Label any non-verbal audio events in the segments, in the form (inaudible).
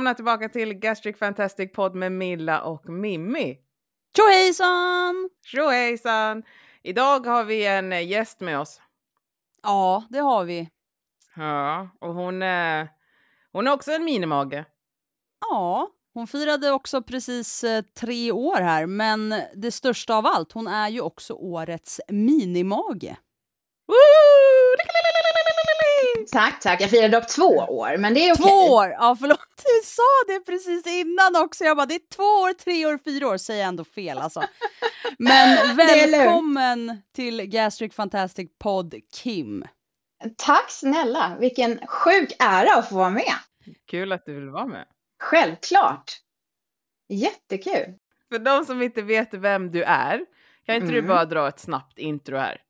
välkomna tillbaka till Gastric Fantastic Podd med Milla och Mimmi. Tjohejsan! Tjohejsan! Idag har vi en gäst med oss. Ja, det har vi. Ja, och hon, är, hon är också en minimage. Ja, hon firade också precis eh, tre år här, men det största av allt, hon är ju också årets minimage. (laughs) Tack, tack. Jag firade dock två år, men det är okej. Två år! Ja, förlåt. (laughs) Du sa det precis innan också. Jag bara, det är två år, tre år, fyra år. Säger jag ändå fel alltså. Men (laughs) välkommen till Gastric Fantastic Podd, Kim. Tack snälla. Vilken sjuk ära att få vara med. Kul att du vill vara med. Självklart. Jättekul. För de som inte vet vem du är, kan inte mm. du bara dra ett snabbt intro här?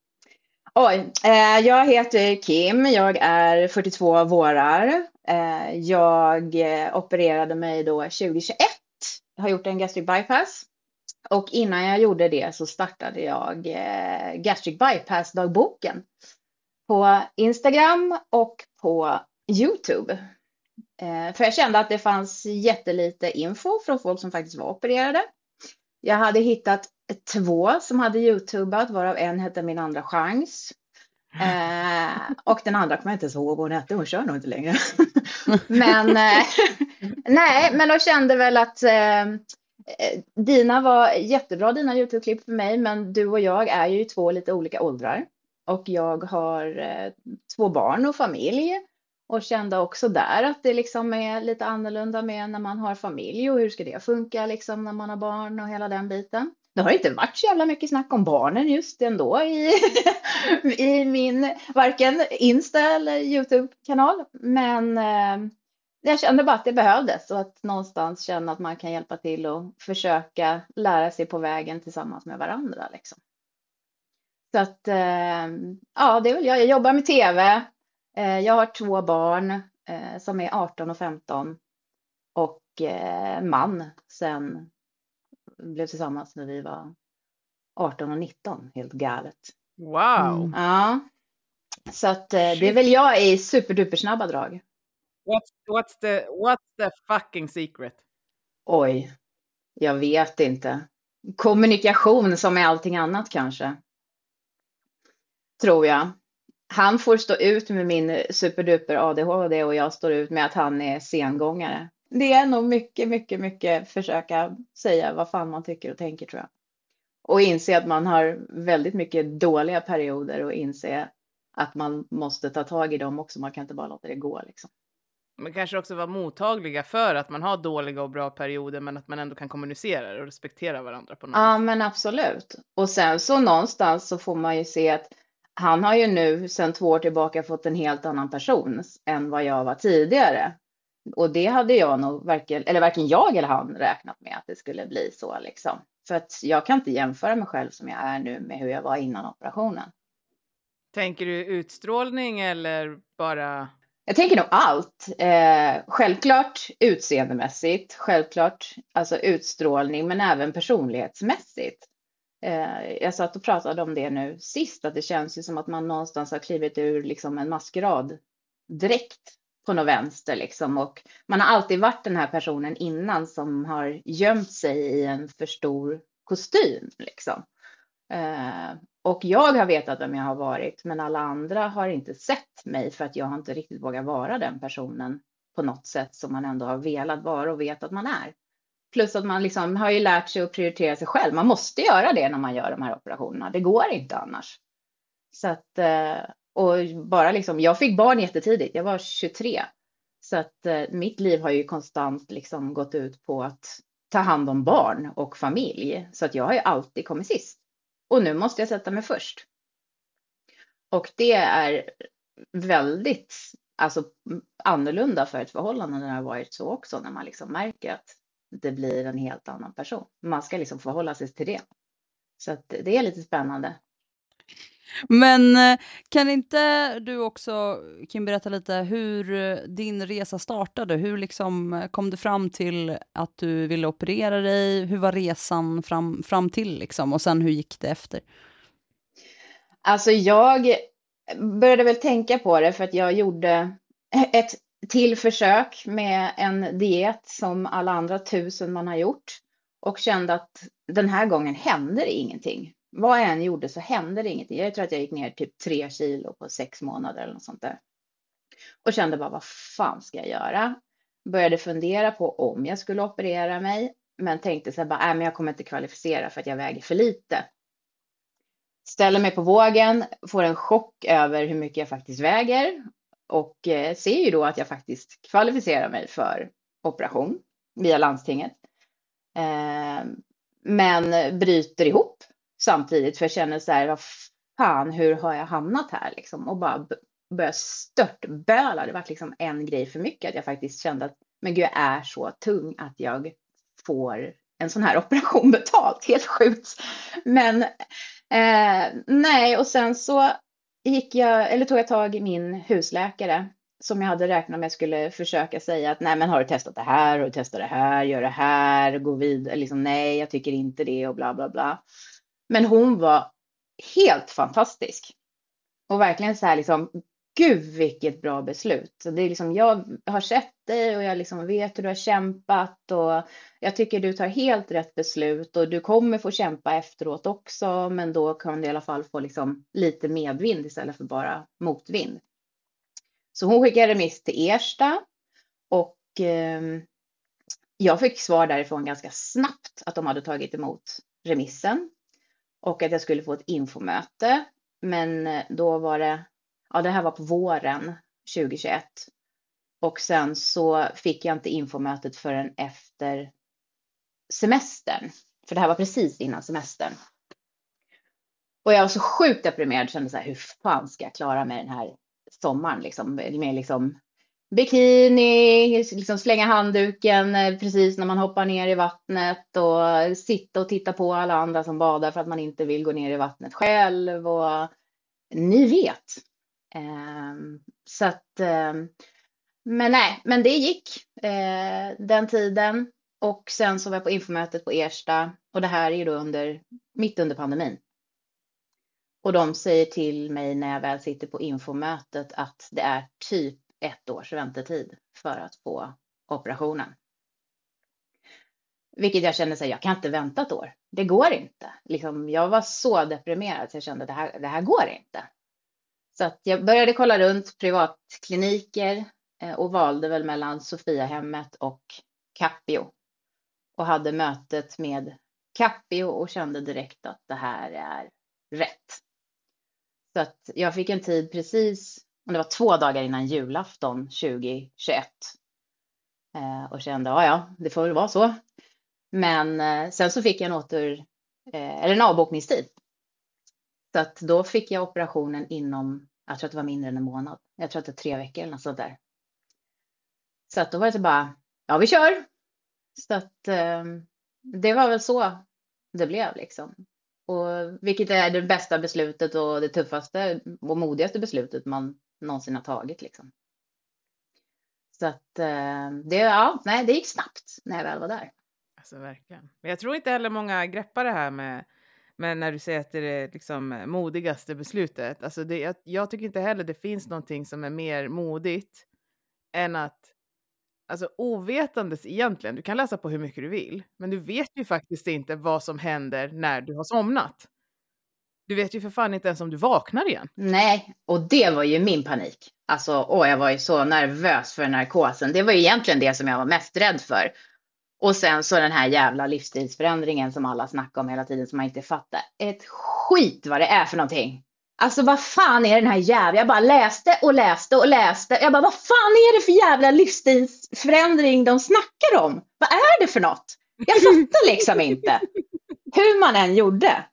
Oj, eh, jag heter Kim, jag är 42 vårar. Eh, jag eh, opererade mig då 2021. Jag har gjort en gastric bypass. Och innan jag gjorde det så startade jag eh, gastric bypass-dagboken på Instagram och på Youtube. Eh, för jag kände att det fanns jättelite info från folk som faktiskt var opererade. Jag hade hittat två som hade youtubat, varav en hette Min andra chans. (laughs) Eh, och den andra kommer jag inte ens ihåg vad hon hette, hon kör nog inte längre. (laughs) men eh, nej, men de kände väl att eh, dina var jättebra, dina YouTube-klipp för mig, men du och jag är ju två lite olika åldrar. Och jag har eh, två barn och familj. Och kände också där att det liksom är lite annorlunda med när man har familj och hur ska det funka liksom när man har barn och hela den biten. Det har inte varit så jävla mycket snack om barnen just ändå i, (laughs) i min varken Insta eller Youtube-kanal. Men eh, jag kände bara att det behövdes och att någonstans känna att man kan hjälpa till och försöka lära sig på vägen tillsammans med varandra. Liksom. Så att eh, ja, det är väl jag. Jag jobbar med tv. Eh, jag har två barn eh, som är 18 och 15 och eh, man sen blev tillsammans när vi var 18 och 19. Helt galet. Wow! Mm. Ja. Så att eh, det är väl jag i superdupersnabba drag. What's, what's, the, what's the fucking secret? Oj, jag vet inte. Kommunikation som är allting annat kanske. Tror jag. Han får stå ut med min superduper ADHD och jag står ut med att han är sengångare det är nog mycket, mycket, mycket försöka säga vad fan man tycker och tänker tror jag. Och inse att man har väldigt mycket dåliga perioder och inse att man måste ta tag i dem också. Man kan inte bara låta det gå liksom. Men kanske också vara mottagliga för att man har dåliga och bra perioder, men att man ändå kan kommunicera och respektera varandra på något Ja, men absolut. Och sen så någonstans så får man ju se att han har ju nu sedan två år tillbaka fått en helt annan person än vad jag var tidigare. Och det hade jag nog varken, eller varken jag eller han räknat med att det skulle bli så liksom. För att jag kan inte jämföra mig själv som jag är nu med hur jag var innan operationen. Tänker du utstrålning eller bara? Jag tänker nog allt. Eh, självklart utseendemässigt, självklart alltså utstrålning, men även personlighetsmässigt. Eh, jag satt och pratade om det nu sist, att det känns ju som att man någonstans har klivit ur liksom en maskeraddräkt på något vänster liksom. Och man har alltid varit den här personen innan som har gömt sig i en för stor kostym liksom. Eh, och jag har vetat vem jag har varit, men alla andra har inte sett mig för att jag har inte riktigt vågat vara den personen på något sätt som man ändå har velat vara och vet att man är. Plus att man liksom har ju lärt sig att prioritera sig själv. Man måste göra det när man gör de här operationerna. Det går inte annars. Så att, eh, och bara liksom, jag fick barn jättetidigt, jag var 23. Så att eh, mitt liv har ju konstant liksom gått ut på att ta hand om barn och familj. Så att jag har ju alltid kommit sist. Och nu måste jag sätta mig först. Och det är väldigt alltså, annorlunda för ett förhållande när det har varit så också, när man liksom märker att det blir en helt annan person. Man ska liksom förhålla sig till det. Så att det är lite spännande. Men eh, kan inte du också, Kim, berätta lite hur eh, din resa startade? Hur liksom eh, kom du fram till att du ville operera dig? Hur var resan fram, fram till liksom? Och sen hur gick det efter? Alltså jag började väl tänka på det för att jag gjorde ett till försök med en diet som alla andra tusen man har gjort och kände att den här gången händer ingenting. Vad jag än gjorde så hände det ingenting. Jag tror att jag gick ner typ tre kilo på sex månader eller något sånt där. Och kände bara, vad fan ska jag göra? Började fundera på om jag skulle operera mig, men tänkte så här bara, nej, men jag kommer inte kvalificera för att jag väger för lite. Ställer mig på vågen, får en chock över hur mycket jag faktiskt väger och eh, ser ju då att jag faktiskt kvalificerar mig för operation via landstinget. Eh, men bryter ihop samtidigt för jag känner så här, vad fan, hur har jag hamnat här liksom? Och bara började störtböla. Det var liksom en grej för mycket att jag faktiskt kände att men gud, jag är så tung att jag får en sån här (laughs) operation betalt. Helt sjukt. Men eh, nej, och sen så gick jag, eller tog jag tag i min husläkare som jag hade räknat med skulle försöka säga att nej, men har du testat det här? Har du testat det här? Gör det här? Gå vidare? Liksom nej, jag tycker inte det och bla bla bla. Men hon var helt fantastisk. Och verkligen så här liksom, gud vilket bra beslut. Så det är liksom, jag har sett dig och jag liksom vet hur du har kämpat och jag tycker du tar helt rätt beslut och du kommer få kämpa efteråt också, men då kan du i alla fall få liksom lite medvind istället för bara motvind. Så hon skickade remiss till Ersta och eh, jag fick svar därifrån ganska snabbt att de hade tagit emot remissen och att jag skulle få ett infomöte. Men då var det, ja det här var på våren 2021. Och sen så fick jag inte infomötet förrän efter semestern. För det här var precis innan semestern. Och jag var så sjukt deprimerad, kände så här, hur fan ska jag klara mig den här sommaren liksom? Med liksom bikini, liksom slänga handduken eh, precis när man hoppar ner i vattnet och sitta och titta på alla andra som badar för att man inte vill gå ner i vattnet själv och ni vet. Ehm, så att, ehm, men nej, men det gick eh, den tiden och sen så var jag på infomötet på Ersta och det här är ju då under, mitt under pandemin. Och de säger till mig när jag väl sitter på infomötet att det är typ ett års väntetid för att få operationen. Vilket jag kände här, jag kan inte vänta ett år. Det går inte. Liksom, jag var så deprimerad så jag kände att det här, det här går inte. Så att jag började kolla runt privatkliniker eh, och valde väl mellan Sofiahemmet och Capio. Och hade mötet med Capio och kände direkt att det här är rätt. Så att jag fick en tid precis det var två dagar innan julafton 2021. Eh, och kände, ja ja, det får väl vara så. Men eh, sen så fick jag en åter, eller en avbokningstid. Så att då fick jag operationen inom, jag tror att det var mindre än en månad. Jag tror att det var tre veckor eller något sånt där. Så att då var det så bara, ja vi kör. Så att eh, det var väl så det blev liksom. Och vilket är det bästa beslutet och det tuffaste och modigaste beslutet man någonsin har tagit liksom. Så att eh, det, ja, nej, det gick snabbt när jag väl var där. Alltså verkligen. Men jag tror inte heller många greppar det här med, men när du säger att det är det liksom eh, modigaste beslutet. Alltså det, jag, jag tycker inte heller det finns någonting som är mer modigt än att Alltså ovetandes egentligen, du kan läsa på hur mycket du vill, men du vet ju faktiskt inte vad som händer när du har somnat. Du vet ju för fan inte ens om du vaknar igen. Nej, och det var ju min panik. Alltså, åh, jag var ju så nervös för narkosen. Det var ju egentligen det som jag var mest rädd för. Och sen så den här jävla livsstilsförändringen som alla snackar om hela tiden som man inte fattar. Ett skit vad det är för någonting. Alltså vad fan är den här jävla, jag bara läste och läste och läste. Jag bara vad fan är det för jävla livsstilsförändring de snackar om? Vad är det för något? Jag fattar liksom inte. Hur man än gjorde.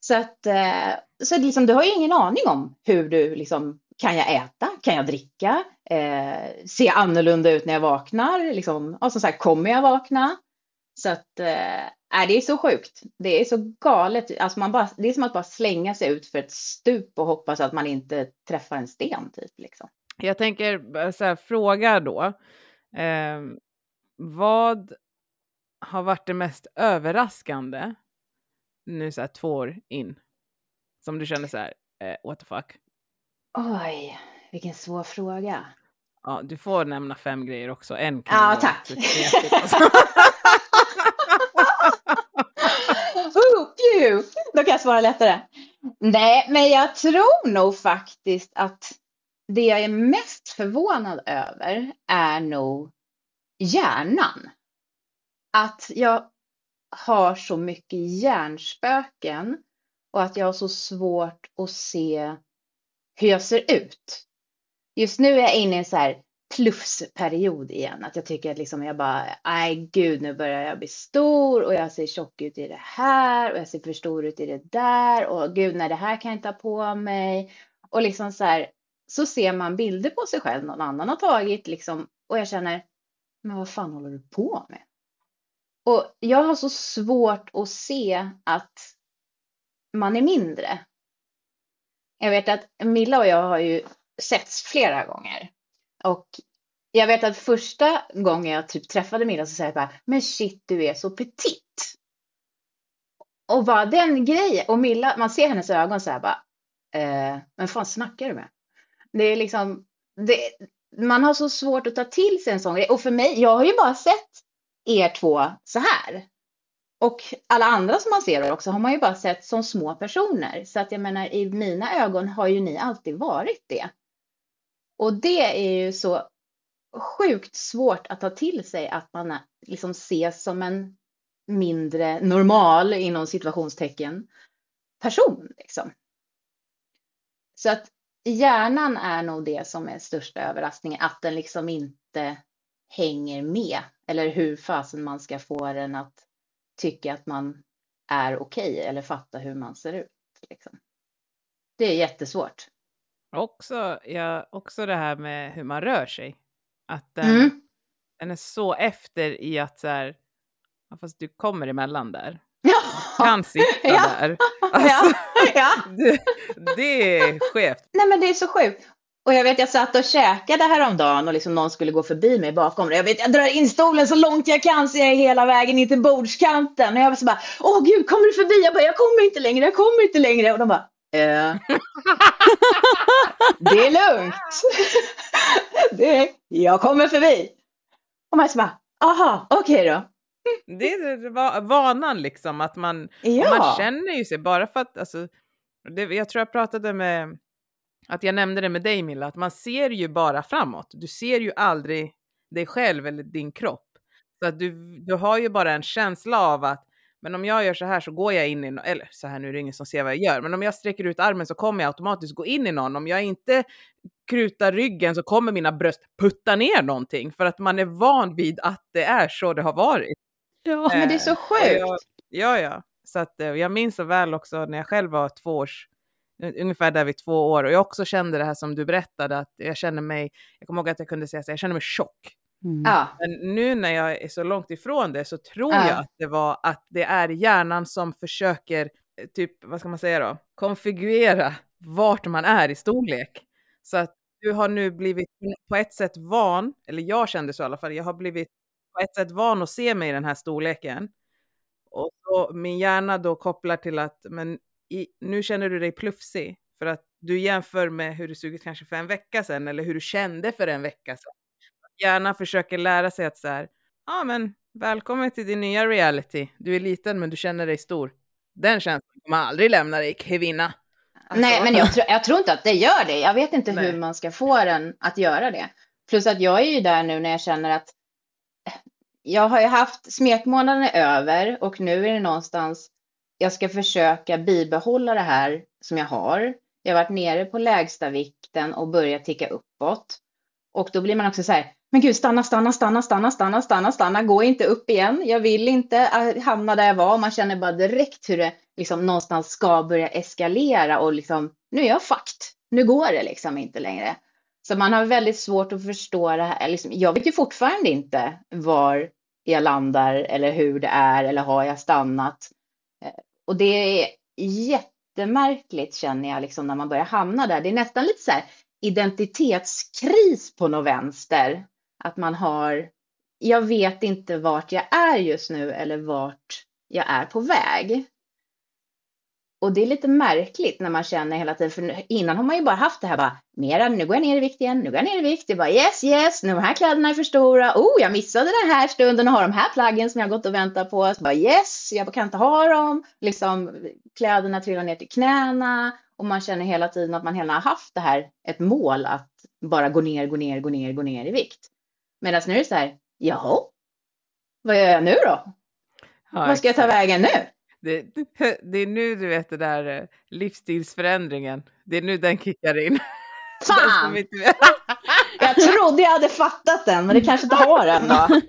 Så att eh, så liksom, du har ju ingen aning om hur du liksom, kan jag äta? Kan jag dricka? Eh, se annorlunda ut när jag vaknar? Liksom, och som sagt, kommer jag vakna? Så att eh, det är så sjukt. Det är så galet. Alltså man bara, det är som att bara slänga sig ut för ett stup och hoppas att man inte träffar en sten. Typ, liksom. Jag tänker eh, så här, fråga då. Eh, vad har varit det mest överraskande nu så här två år in? Som du känner så här, eh, what the fuck? Oj, vilken svår fråga. Ja, du får nämna fem grejer också. En kan Ja, tack. (laughs) Oh. Då kan jag svara lättare. Nej, men jag tror nog faktiskt att det jag är mest förvånad över är nog hjärnan. Att jag har så mycket hjärnspöken och att jag har så svårt att se hur jag ser ut. Just nu är jag inne i en så här plufsperiod igen. Att jag tycker att liksom jag bara, nej gud nu börjar jag bli stor och jag ser tjock ut i det här och jag ser för stor ut i det där och gud nej det här kan jag inte ha på mig. Och liksom så här, så ser man bilder på sig själv någon annan har tagit liksom och jag känner, men vad fan håller du på med? Och jag har så svårt att se att man är mindre. Jag vet att Milla och jag har ju setts flera gånger. Och jag vet att första gången jag typ träffade Milla så sa jag bara, men shit du är så petit. Och bara den grejen, och Milla, man ser hennes ögon så här bara, eh, men fan snackar du med? Det är liksom, det, man har så svårt att ta till sig en sån grej. Och för mig, jag har ju bara sett er två så här. Och alla andra som man ser också har man ju bara sett som små personer. Så att jag menar, i mina ögon har ju ni alltid varit det. Och det är ju så sjukt svårt att ta till sig att man liksom ses som en mindre normal inom situationstecken person. Liksom. Så att hjärnan är nog det som är största överraskningen, att den liksom inte hänger med. Eller hur fasen man ska få den att tycka att man är okej okay, eller fatta hur man ser ut. Liksom. Det är jättesvårt. Också, ja, också det här med hur man rör sig. Att den, Mm. den är så efter i att så här, fast du kommer emellan där. Ja. Kan (laughs) sitta Ja. där. (laughs) Alltså, (laughs) ja. det, det är skevt. Nej men det är så sjukt. Och jag vet jag satt och käkade häromdagen och liksom någon skulle gå förbi mig bakom. Jag vet jag drar in stolen så långt jag kan så jag är hela vägen in till bordskanten. Och jag var så bara, åh gud kommer du förbi? Jag bara, jag kommer inte längre, jag kommer inte längre. Och de bara, eh. (laughs) det är lugnt. (laughs) det är, jag kommer förbi. Och man så bara, aha, okej då. Det är va- vanan liksom att man, Ja. man känner ju sig bara för att, alltså, det, jag tror jag pratade med, att jag nämnde det med dig Milla, att man ser ju bara framåt. Du ser ju aldrig dig själv eller din kropp. Så att du, du har ju bara en känsla av att, men om jag gör så här så går jag in i, no- eller så här nu är det ingen som ser vad jag gör, men om jag sträcker ut armen så kommer jag automatiskt gå in i någon. Om jag inte krutar ryggen så kommer mina bröst putta ner någonting för att man är van vid att det är så det har varit. Ja. Men det är så Eh, och sjukt. Jag, ja, ja. Så att, eh, jag minns så väl också när jag själv var två års, un- ungefär där vid två år, och jag också kände det här som du berättade, att jag känner mig, jag kommer ihåg att jag kunde säga så jag känner mig tjock. Mm. Ja. Men nu när jag är så långt ifrån det så tror Ja. jag att det var att det är hjärnan som försöker, eh, typ, vad ska man säga då, konfigurera vart man är i storlek. Så att du har nu blivit på ett sätt van, eller jag kände så i alla fall, jag har blivit på ett sätt van att se mig i den här storleken. Och så min hjärna då kopplar till att, men i, nu känner du dig plufsig för att du jämför med hur du såg ut kanske för en vecka sedan eller hur du kände för en vecka sedan. Hjärnan försöker lära sig att så här, ja ah, men välkommen till din nya reality. Du är liten men du känner dig stor. Den känslan kommer aldrig lämna dig kvinna. Alltså, Nej, men jag, tror- jag tror inte att det gör det. Jag vet inte Nej. hur man ska få den att göra det. Plus att jag är ju där nu när jag känner att jag har ju haft smekmånaden över och nu är det någonstans jag ska försöka bibehålla det här som jag har. Jag har varit nere på lägsta vikten och börjat ticka uppåt. Och då blir man också så här, men gud, stanna, stanna, stanna, stanna, stanna, stanna, stanna, gå inte upp igen. Jag vill inte äh, hamna där jag var. Man känner bara direkt hur det liksom någonstans ska börja eskalera och liksom, nu är jag fucked. Nu går det liksom inte längre. Så man har väldigt svårt att förstå det här. Liksom, jag vet ju fortfarande inte var jag landar eller hur det är eller har jag stannat. Eh, och det är jättemärkligt känner jag liksom när man börjar hamna där. Det är nästan lite så här identitetskris på något vänster. Att man har, jag vet inte vart jag är just nu eller vart jag är på väg och det är lite märkligt när man känner hela tiden, för innan har man ju bara haft det här bara, mera, nu går jag ner i vikt igen, nu går jag ner i vikt, det är bara yes, yes, nu de här kläderna är för stora, oh, jag missade den här stunden och har de här plaggen som jag gått och väntat på, så bara yes, jag kan inte ha dem, liksom kläderna trillar ner till knäna och man känner hela tiden att man hela har haft det här, ett mål att bara gå ner, gå ner, gå ner, gå ner i vikt. Medan nu är det så här, jaha, vad gör jag nu då? Ja, Vad ska jag ta vägen nu? Det, det är nu du vet det där eh, livsstilsförändringen. Det är nu den kickar in. (laughs) Fan! Jag trodde jag hade fattat den, men det kanske inte har den då.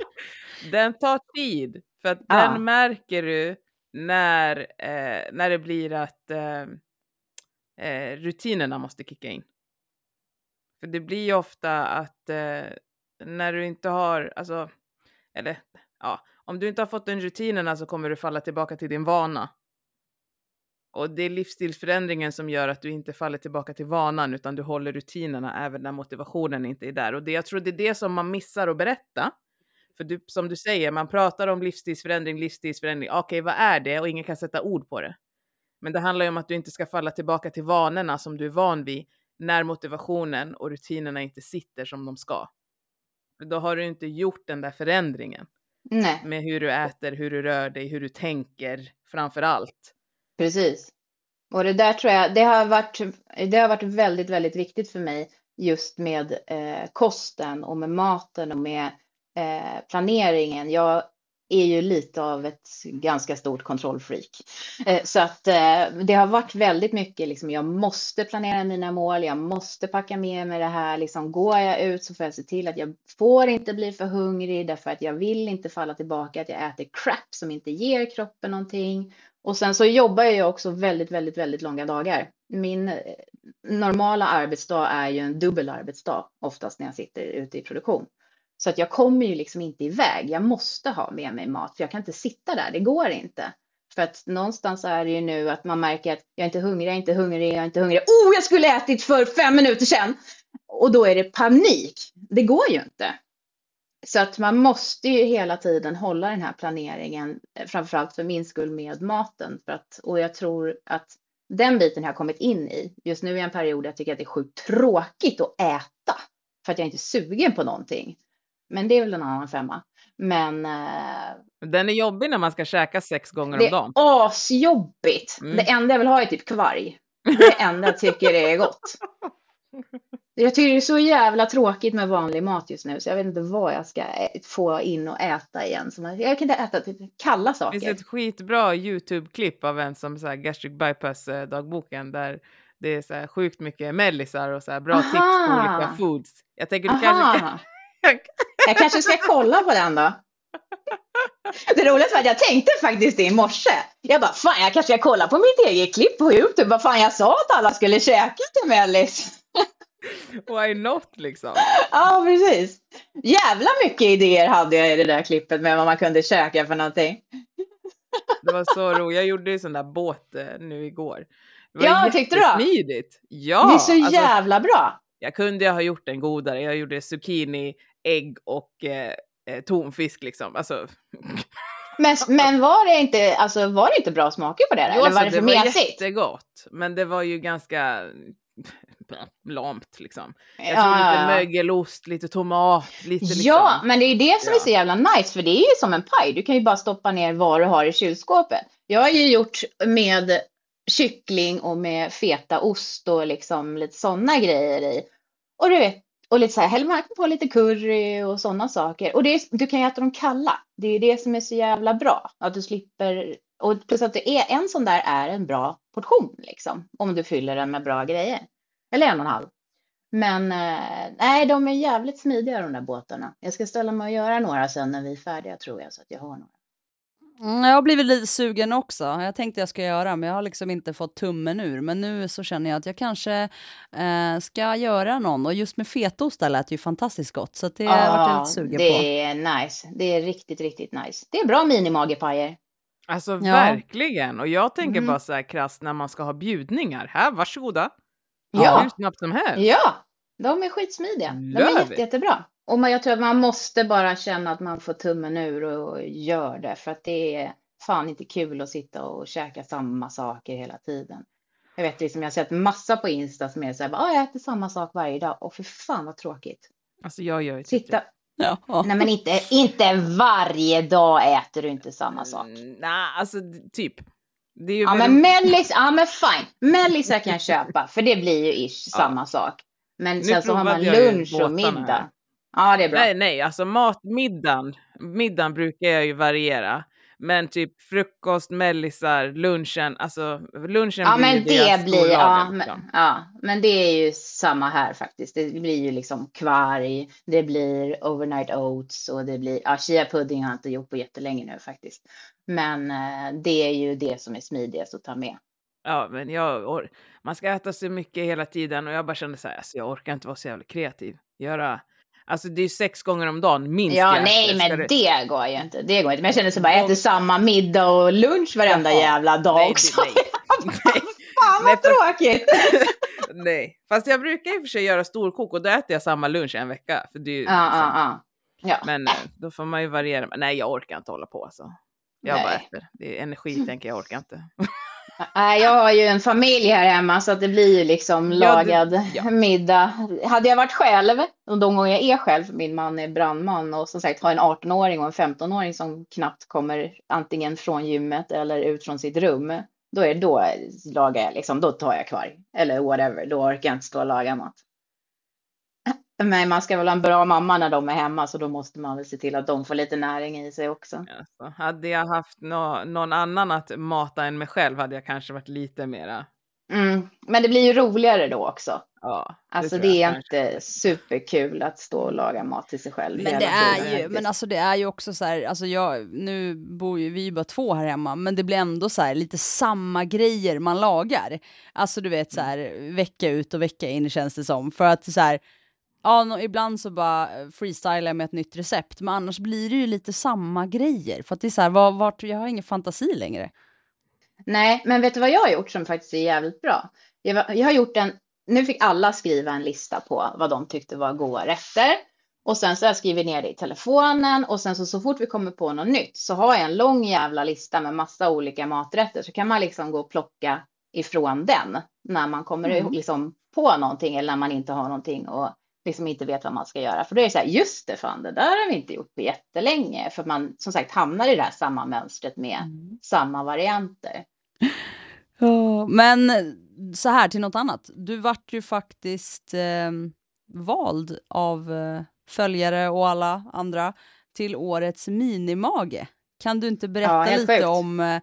Den tar tid. För att Ja. den märker du när, eh, när det blir att eh, eh, rutinerna måste kicka in. För det blir ju ofta att eh, när du inte har, alltså, eller ja, om du inte har fått den rutinerna så kommer du falla tillbaka till din vana. Och det är livsstilsförändringen som gör att du inte faller tillbaka till vanan utan du håller rutinerna även när motivationen inte är där. Och det, jag tror det är det som man missar att berätta. För du, som du säger, man pratar om livsstilsförändring, livsstilsförändring. Okej, vad är det? Och ingen kan sätta ord på det. Men det handlar ju om att du inte ska falla tillbaka till vanorna som du är van vid när motivationen och rutinerna inte sitter som de ska. För Då har du inte gjort den där förändringen Nej, med hur du äter, hur du rör dig, hur du tänker framför allt. precis. Och det där tror jag, det har varit, det har varit väldigt, väldigt viktigt för mig just med eh, kosten och med maten och med eh, planeringen. Jag är ju lite av ett ganska stort kontrollfreak. Eh, så att eh, det har varit väldigt mycket liksom, jag måste planera mina mål, jag måste packa med mig det här, liksom går jag ut så får jag se till att jag får inte bli för hungrig därför att jag vill inte falla tillbaka, att jag äter crap som inte ger kroppen någonting. Och sen så jobbar jag ju också väldigt, väldigt, väldigt långa dagar. Min eh, normala arbetsdag är ju en dubbel arbetsdag oftast när jag sitter ute i produktion. Så att jag kommer ju liksom inte iväg. Jag måste ha med mig mat för jag kan inte sitta där. Det går inte. För att någonstans är det ju nu att man märker att jag är inte hungrig, jag är inte hungrig, jag är inte hungrig. Oh, jag skulle ätit för fem minuter sedan! Och då är det panik. Det går ju inte. Så att man måste ju hela tiden hålla den här planeringen, eh, framförallt för min skull med maten. För att, och jag tror att den biten har jag kommit in i. Just nu är i en period där jag tycker att det är sjukt tråkigt att äta. För att jag inte är sugen på någonting. Men det är väl en annan femma. Men eh, Den är jobbig när man ska käka sex gånger det om dagen. är asjobbigt. Mm. Det enda jag vill ha är typ kvarg. Det är det enda jag tycker är gott. (laughs) Jag tycker det är så jävla tråkigt med vanlig mat just nu så jag vet inte vad jag ska få in och äta igen. Så Jag kan inte äta typ kalla Det finns saker. ett skitbra YouTube-klipp av en som så här gastric bypass-dagboken där det är så här sjukt mycket mellisar och så här bra tips på Aha. olika foods. Jag tänker du kanske kan... (laughs) Jag kanske ska kolla på den då. Det roliga var att jag tänkte faktiskt det i morse. Jag bara, fan jag kanske ska kolla på mitt eget klipp på YouTube. Vad fan jag sa att alla skulle käka till mellis. Why not liksom? Ja, precis. Jävla mycket idéer hade jag i det där klippet med vad man kunde käka för någonting. Det var så roligt. Jag gjorde ju sån där båt eh, nu igår. Det var Ja, tyckte du då? Ja, det är så alltså, jävla bra. jag kunde ju ha gjort en godare. Jag gjorde zucchini, ägg och eh, eh, tonfisk liksom. Alltså, Men, men var, det inte, alltså, var det inte bra smaker på det? Jo, Eller var alltså, det för det var mesigt? jättegott. Men det var ju ganska (laughs) lamt liksom. Jag Ja, tror ja, lite mögelost, lite tomat, lite liksom. Ja, men det är ju det som är så jävla nice, för det är ju som en paj. Du kan ju bara stoppa ner vad du har i kylskåpet. Jag har ju gjort med kyckling och med feta ost och liksom lite sådana grejer i. Och du vet, och lite så här, häller man på lite curry och sådana saker. Och det är, du kan ju äta dem kalla. Det är ju det som är så jävla bra. Att du slipper, och plus att det är en sån där är en bra portion liksom. Om du fyller den med bra grejer. Eller en och en halv. Men eh, nej, de är jävligt smidiga de där båtarna. Jag ska ställa mig och göra några sen när vi är färdiga tror jag, så att jag har några. Mm, jag har blivit lite sugen också. Jag tänkte jag ska göra, men jag har liksom inte fått tummen ur. Men nu så känner jag att jag kanske eh, ska göra någon. Och just med fetaost där lät ju fantastiskt gott. Så det har jag varit lite sugen det på. är nice. Det är riktigt, riktigt nice. Det är bra minimagepajer. Alltså Ja. verkligen. Och jag tänker Mm. bara så här krasst när man ska ha bjudningar. Här, varsågoda. Ja. Hur snabbt som helst. Ja, de är skitsmidiga. De är jätte, jättebra. Och man, jag tror att man måste bara känna att man får tummen ur och gör det. För att det är fan inte kul att sitta och käka samma saker hela tiden. Jag vet liksom, jag har sett massa på Insta som är så här, bara, "Ah, jag äter samma sak varje dag. Och för fan vad tråkigt. Alltså jag gör ju typ Sitta, det. Ja. nej men inte, inte varje dag äter du inte samma sak. Mm, Nej, alltså typ. Det är ju Ja men mellis, ja men fine. Mellisar kan jag (laughs) köpa för det blir ju ish Ja. samma sak. Men Nu sen så har man lunch och båtarna här. Ja det är bra. Nej, nej, alltså matmiddagen. Middagen brukar jag ju variera. Men typ frukost, mellisar, lunchen, alltså lunchen Ja blir men det blir, ja men, liksom. ja men det är ju samma här faktiskt. Det blir ju liksom kvarg, det blir overnight oats och det blir, ja chia pudding har jag inte gjort på jättelänge nu faktiskt. Men eh, det är ju det som är smidigast att ta med. Ja, men jag, man ska äta så mycket hela tiden och jag bara kände så här, alltså jag orkar inte vara så jävla kreativ. Göra, alltså det är ju sex gånger om dagen minst Ja nej men det- det går ju inte. Det går inte. Men jag känner så bara, jag äter samma middag och lunch varenda Jaha. jävla dag Nej, också. nej. (laughs) (laughs) nej. Fan vad tråkigt. (laughs) nej, fast jag brukar i och för sig göra storkok och då äter jag samma lunch en vecka. För det är ju, ja, liksom- ja. Ja. Men eh, då får man ju variera. Nej, jag orkar inte hålla på alltså. Jag bara Nej. äter. Det är energi, tänker jag, orkar inte. Nej, jag har ju en familj här hemma så att det blir ju liksom Ja, det- lagad ja. middag. Hade jag varit själv, och de gånger jag är själv, för min man är brandman och som sagt har en 18-åring och en 15-åring som knappt kommer antingen från gymmet eller ut från sitt rum. Då är då lagar jag liksom, då tar jag kvar. Eller whatever, då orkar jag inte stå och laga mat. Men man ska väl ha en bra mamma när de är hemma så då måste man väl se till att de får lite näring i sig också. Alltså, hade jag haft nå- någon annan att mata än mig själv hade jag kanske varit lite mera. Mm. Men det blir ju roligare då också. Ja, Alltså tror det är inte superkul att stå och laga mat till sig själv. Men det är ju, men alltså det är ju också så här, alltså jag, nu bor ju vi ju bara två här hemma, men det blir ändå så här lite samma grejer man lagar. Alltså du vet så här vecka ut och vecka in känns det som, för att så här, ja nå- ibland så bara freestylar jag med ett nytt recept, men annars blir det ju lite samma grejer, för att det är så här, var, vart, jag har ingen fantasi längre. Nej, men vet du vad jag har gjort som faktiskt är jävligt bra? Jag, jag har gjort en, nu fick alla skriva en lista på vad de tyckte var goda rätter. Och sen så har jag skrivit ner det i telefonen och sen så, så fort vi kommer på något nytt så har jag en lång jävla lista med massa olika maträtter så kan man liksom gå och plocka ifrån den när man kommer Mm. liksom på någonting eller när man inte har någonting och liksom inte vet vad man ska göra. För då är det så här, just det fan, det där har vi inte gjort på jättelänge. För man som sagt hamnar i det här samma mönstret med samma varianter. Ja, men så här till något annat. Du vart ju faktiskt eh, vald av eh, följare och alla andra till årets minimage. Kan du inte berätta Ja, lite sjukt. om eh,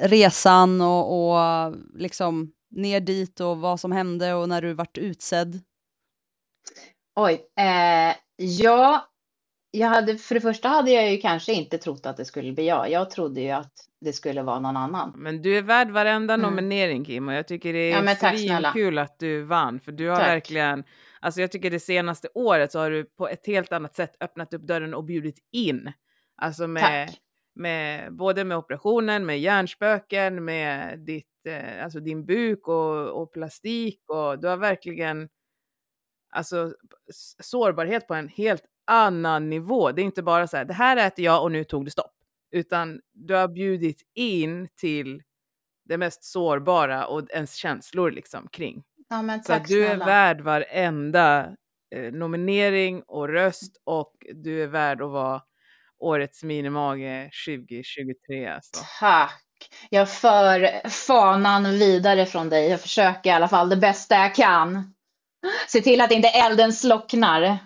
resan och, och liksom ner dit och vad som hände och när du vart utsedd? Oj, eh, ja, jag hade, för det första hade jag ju kanske inte trott att det skulle bli jag. Jag trodde ju att det skulle vara någon annan. Men du är värd varenda Mm. nominering Kim och jag tycker det Ja, är snälla. kul att du vann för du har Tack. verkligen, alltså jag tycker det senaste året så har du på ett helt annat sätt öppnat upp dörren och bjudit in. Alltså med, Tack. med både med operationen, med hjärnspöken, med ditt, eh, alltså din buk och, och plastik och du har verkligen alltså sårbarhet på en helt annan nivå. Det är inte bara så här, det här äter jag och nu tog det stopp. Utan du har bjudit in till det mest sårbara och ens känslor liksom kring. Ja, men Så tack att du är snälla. värd varenda eh, nominering och röst och du är värd att vara årets minimage 2023. Alltså. Tack. Jag för fanan vidare från dig. Jag försöker i alla fall det bästa jag kan. Se till att inte elden slocknar.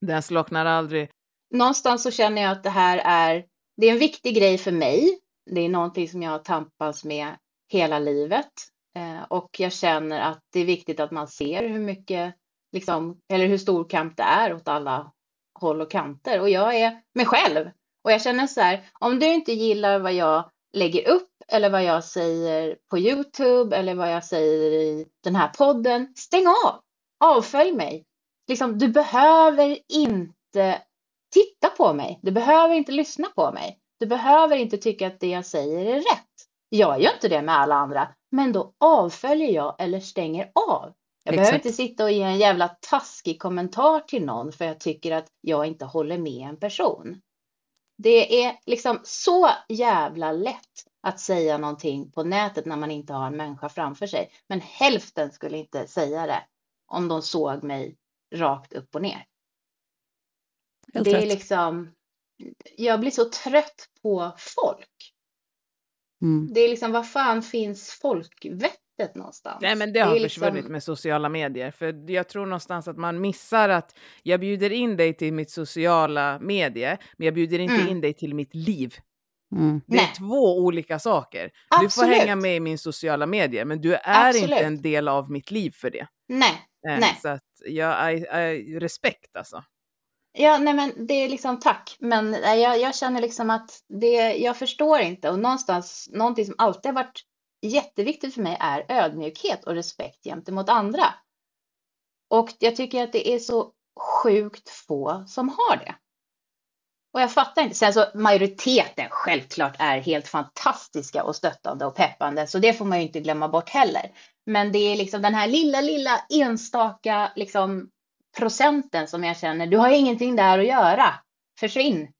Den slocknar aldrig. Någonstans så känner jag att det här är, det är en viktig grej för mig. Det är någonting som jag har tampats med hela livet. Eh, och jag känner att det är viktigt att man ser hur mycket, liksom, eller hur stor kamp det är åt alla håll och kanter. Och jag är mig själv. Och jag känner så här, om du inte gillar vad jag lägger upp eller vad jag säger på Youtube eller vad jag säger i den här podden, stäng av! Avfölj mig! Liksom, du behöver inte titta på mig. Du behöver inte lyssna på mig. Du behöver inte tycka att det jag säger är rätt. Jag gör inte det med alla andra, men då avföljer jag eller stänger av. Jag behöver Exakt. inte sitta och ge en jävla taskig kommentar till någon för jag tycker att jag inte håller med en person. Det är liksom så jävla lätt att säga någonting på nätet när man inte har en människa framför sig. Men hälften skulle inte säga det om de såg mig rakt upp och ner. Helt det är rätt. liksom, jag blir så trött på folk. Mm. Det är liksom, var fan finns folkvettet någonstans? Nej men det har liksom- försvunnit med sociala medier. För jag tror någonstans att man missar att jag bjuder in dig till mitt sociala medie, men jag bjuder inte Mm. in dig till mitt liv. Mm. Det är Nej. två olika saker. Du får Absolut. hänga med i min sociala medier, men du är Absolut. inte en del av mitt liv för det. Nej, Nej. Så att jag, I, I, respekt alltså. Ja, nej men det är liksom tack. Men jag, jag känner liksom att det, jag förstår inte. Och någonstans, någonting som alltid har varit jätteviktigt för mig är ödmjukhet och respekt gentemot andra. Och jag tycker att det är så sjukt få som har det. Och jag fattar inte. Sen så majoriteten självklart är helt fantastiska och stöttande och peppande, så det får man ju inte glömma bort heller. Men det är liksom den här lilla, lilla enstaka liksom procenten som jag känner, du har ingenting där att göra. Försvinn.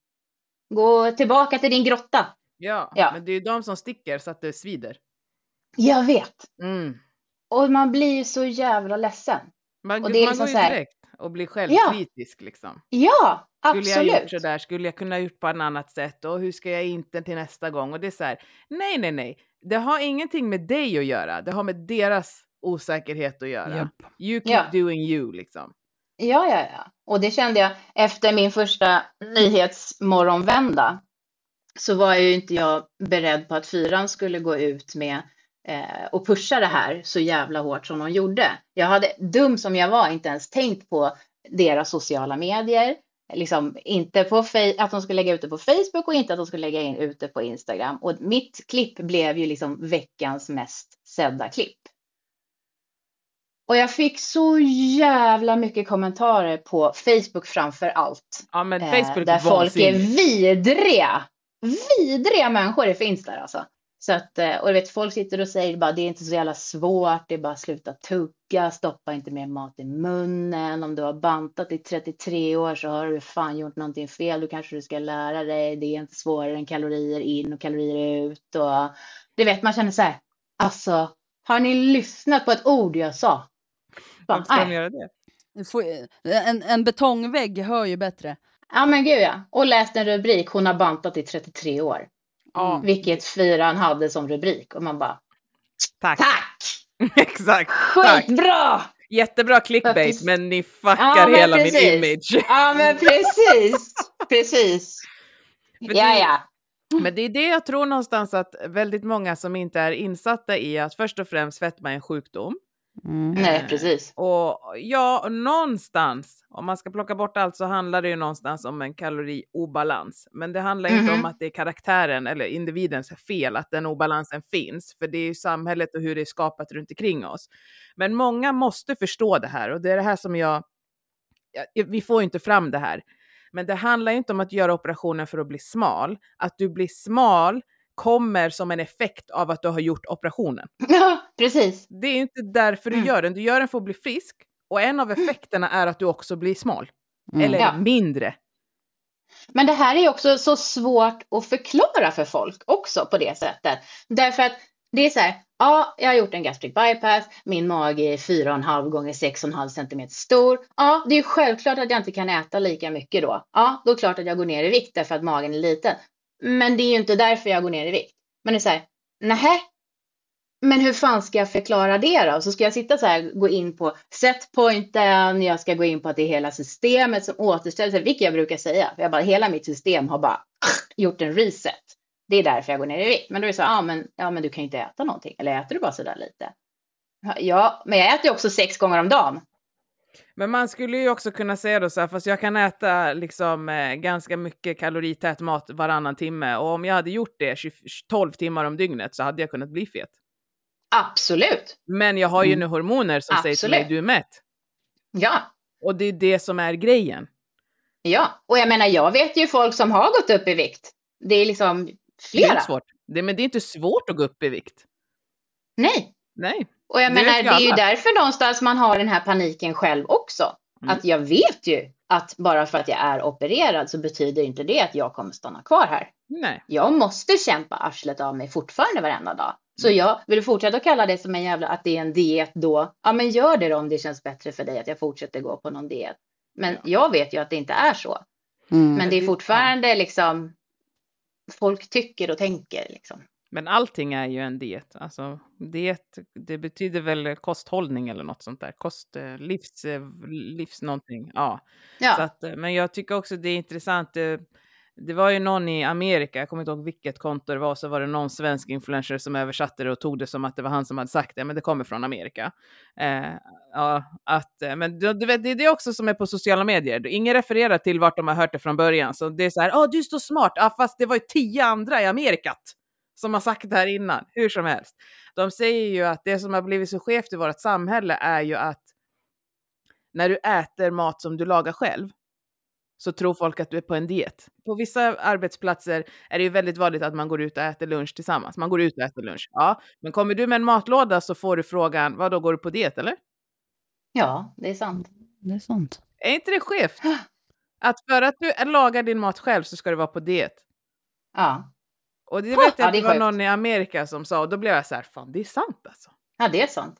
Gå tillbaka till din grotta. Ja, Ja. men det är ju de som sticker så att det svider. Jag vet. Mm. Och man blir ju så jävla ledsen. Man, Och det är man liksom går ju direkt och blir självkritisk liksom. Ja, Skulle jag gjort sådär? Skulle jag kunna gjort på ett annat sätt? Och hur ska jag inte till nästa gång? Och det är så här, nej, nej, nej. Det har ingenting med dig att göra. Det har med deras osäkerhet att göra. Japp. You keep Ja. doing you liksom. Ja, ja, ja. Och det kände jag efter min första nyhetsmorgonvända. Så var ju inte jag beredd på att fyran skulle gå ut med eh, och pusha det här så jävla hårt som de gjorde. Jag hade, dum som jag var, inte ens tänkt på deras sociala medier. Liksom inte på att de skulle lägga ut det på Facebook och inte att de skulle lägga in ut det på Instagram. Och mitt klipp blev ju liksom veckans mest sedda klipp. Och jag fick så jävla mycket kommentarer på Facebook framför allt. Ja, men Eh, Facebook där är folk är vidriga. Vidriga människor det finns där alltså. Så att, eh, och du vet, folk sitter och säger bara det är inte så jävla svårt, det är bara att sluta tugga, stoppa inte mer mat i munnen. Om du har bantat i 33 år så har du fan gjort någonting fel, då kanske du ska lära dig. Det är inte svårare än kalorier in och kalorier ut. Och, du vet, man känner så här, alltså, har ni lyssnat på ett ord jag sa? Bara, Varför ska de göra det? En, en betongvägg hör ju bättre. Ja men gud ja. Och läst en rubrik, hon har bantat i 33 år. Mm. Vilket fyran hade som rubrik. Och man bara, tack. tack! (laughs) Exakt. Tack. Skitbra! Jättebra clickbait, men ni fuckar Ja, men hela precis. min image. Ja men (laughs) precis, precis. Ja ja. Men det är det jag tror någonstans att väldigt många som inte är insatta i att först och främst fetma är en sjukdom. Mm. Nej Eh, precis. Och ja, någonstans, om man ska plocka bort allt så handlar det ju någonstans om en kaloriobalans. Men det handlar inte om Mhm. att det är karaktären eller individens fel att den obalansen finns, för det är ju samhället och hur det är skapat runt omkring oss. Men många måste förstå det här och det är det här som jag, ja, vi får ju inte fram det här. Men det handlar inte om att göra operationen för att bli smal. Att du blir smal kommer som en effekt av att du har gjort operationen. Ja, precis. Det är inte därför du Mm. gör den. Du gör den för att bli frisk. Och en av effekterna är att du också blir smal. Mm. Eller Ja. mindre. Men det här är också så svårt att förklara för folk också på det sättet. Därför att det är så här, ja, jag har gjort en gastric bypass, min mage är 4,5 gånger 6,5 centimeter stor. Ja, det är ju självklart att jag inte kan äta lika mycket då. Ja, då är det klart att jag går ner i vikt därför att magen är liten. Men det är ju inte därför jag går ner i vikt. Men det är så här, nähä, men hur fan ska jag förklara det då? Så ska jag sitta så här, gå in på setpointen, jag ska gå in på att det är hela systemet som återställer sig, vilket jag brukar säga. För jag bara, hela mitt system har bara (laughs) gjort en reset. Det är därför jag går ner i vikt. Men då är det så, ja men, ja men du kan ju inte äta någonting. Eller äter du bara så där lite? Ja, men jag äter ju också sex gånger om dagen. Men man skulle ju också kunna säga då så här, fast jag kan äta liksom eh, ganska mycket kalorität mat varannan timme. Och om jag hade gjort det 20, 12 timmar om dygnet så hade jag kunnat bli fet. Absolut. Men jag har ju Mm. nu hormoner som säger till mig, Absolut. du är mätt. Ja, Och det är det som är grejen. ja. Och jag menar, jag vet ju folk som har gått upp i vikt. Det är liksom Det är flera. inte svårt. Det, men det är inte svårt att gå upp i vikt. Nej. Nej. Och jag Det menar, det är ju därför någonstans man har den här paniken själv också. Mm. Att jag vet ju att bara för att jag är opererad så betyder inte det att jag kommer stanna kvar här. Nej. Jag måste kämpa arslet av mig fortfarande varenda dag. Så jag vill fortsätta att kalla det som en jävla, att det är en diet då, ja men gör det då om det känns bättre för dig att jag fortsätter gå på någon diet. Men Ja. jag vet ju att det inte är så. Mm. Men det är fortfarande liksom, folk tycker och tänker liksom. Men allting är ju en diet. Alltså, diet, det betyder väl kosthållning eller något sånt där. Kost, eh, livs, eh, livs någonting. Ja. Ja, Så att, eh, men jag tycker också det är intressant. eh, Det var ju någon i Amerika, jag kommer inte ihåg vilket konto det var, så var det någon svensk influencer som översatte det och tog det som att det var han som hade sagt det, men det kommer från Amerika. Eh, ja, att, men du, du vet, det är det också som är på sociala medier. Ingen refererar till vart de har hört det från början, så det är så här, ja du är så smart, ja, fast det var ju tio andra i Amerikat som har sagt det här innan, hur som helst. De säger ju att det som har blivit så skevt i vårt samhälle är ju att när du äter mat som du lagar själv så tror folk att du är på en diet. På vissa arbetsplatser är det ju väldigt vanligt att man går ut och äter lunch tillsammans. Man går ut och äter lunch. Ja, men kommer du med en matlåda så får du frågan, vad då går du på diet eller? ja, det är sant. Det är sant. Är inte det skevt? (gasps) Att för att du lagar din mat själv så ska du vara på diet. Ja, Och det vet jag Ja, att det var sjukt. någon i Amerika som sa och då blev jag så här, fan det är sant alltså. ja det är sant.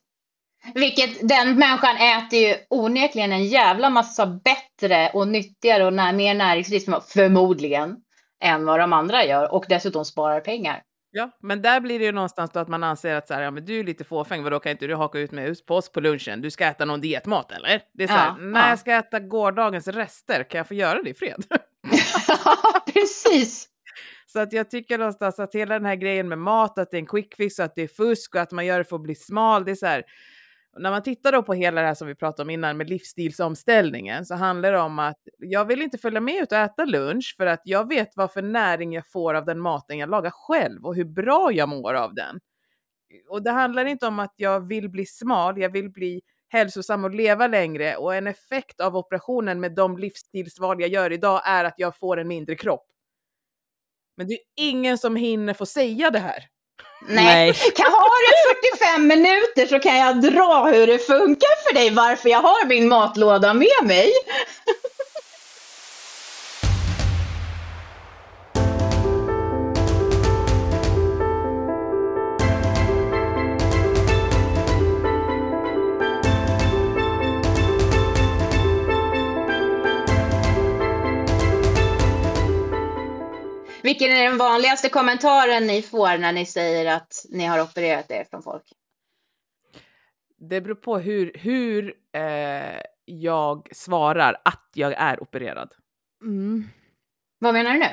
Vilket den människan äter ju onekligen en jävla massa bättre och nyttigare och när, mer näringsrikt förmodligen än vad de andra gör och dessutom sparar pengar. Ja, men där blir det ju någonstans då att man anser att så här, ja, men du är lite fåfäng, vadå kan inte du haka ut med på oss på lunchen? Du ska äta någon dietmat eller? Det är så här, Ja, när ja. jag ska äta gårdagens rester, kan jag få göra det i fred? (laughs) Precis så att jag tycker någonstans att hela den här grejen med mat, att det är en quick fix, och att det är fusk och att man gör det för att bli smal, det är så här, när man tittar då på hela det här som vi pratade om innan med livsstilsomställningen så handlar det om att jag vill inte följa med ut och äta lunch för att jag vet vad för näring jag får av den maten jag lagar själv och hur bra jag mår av den. Och det handlar inte om att jag vill bli smal, jag vill bli hälsosam och leva längre och en effekt av operationen med de livsstilsval jag gör idag är att jag får en mindre kropp. Men det är ingen som hinner få säga det här. Nej. Nej. (laughs) Kan ha det 45 minuter så kan jag dra hur det funkar för dig varför jag har min matlåda med mig. Vilken är den vanligaste kommentaren ni får när ni säger att ni har opererat er från folk? Det beror på hur, hur eh, jag svarar att jag är opererad. Mm. Vad menar du nu?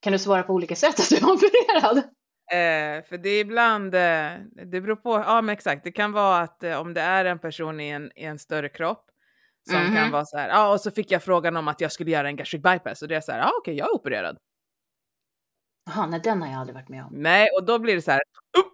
Kan du svara på olika sätt att du är opererad? Eh, för det är ibland, eh, det beror på, ja men exakt, det kan vara att eh, om det är en person i en, i en större kropp som Mhm. kan vara så här, ja och så fick jag frågan om att jag skulle göra en gastric bypass och det är så här, ja okej jag är opererad. Jaha, nej den har jag aldrig varit med om. Nej, och då blir det så här, "Upp!"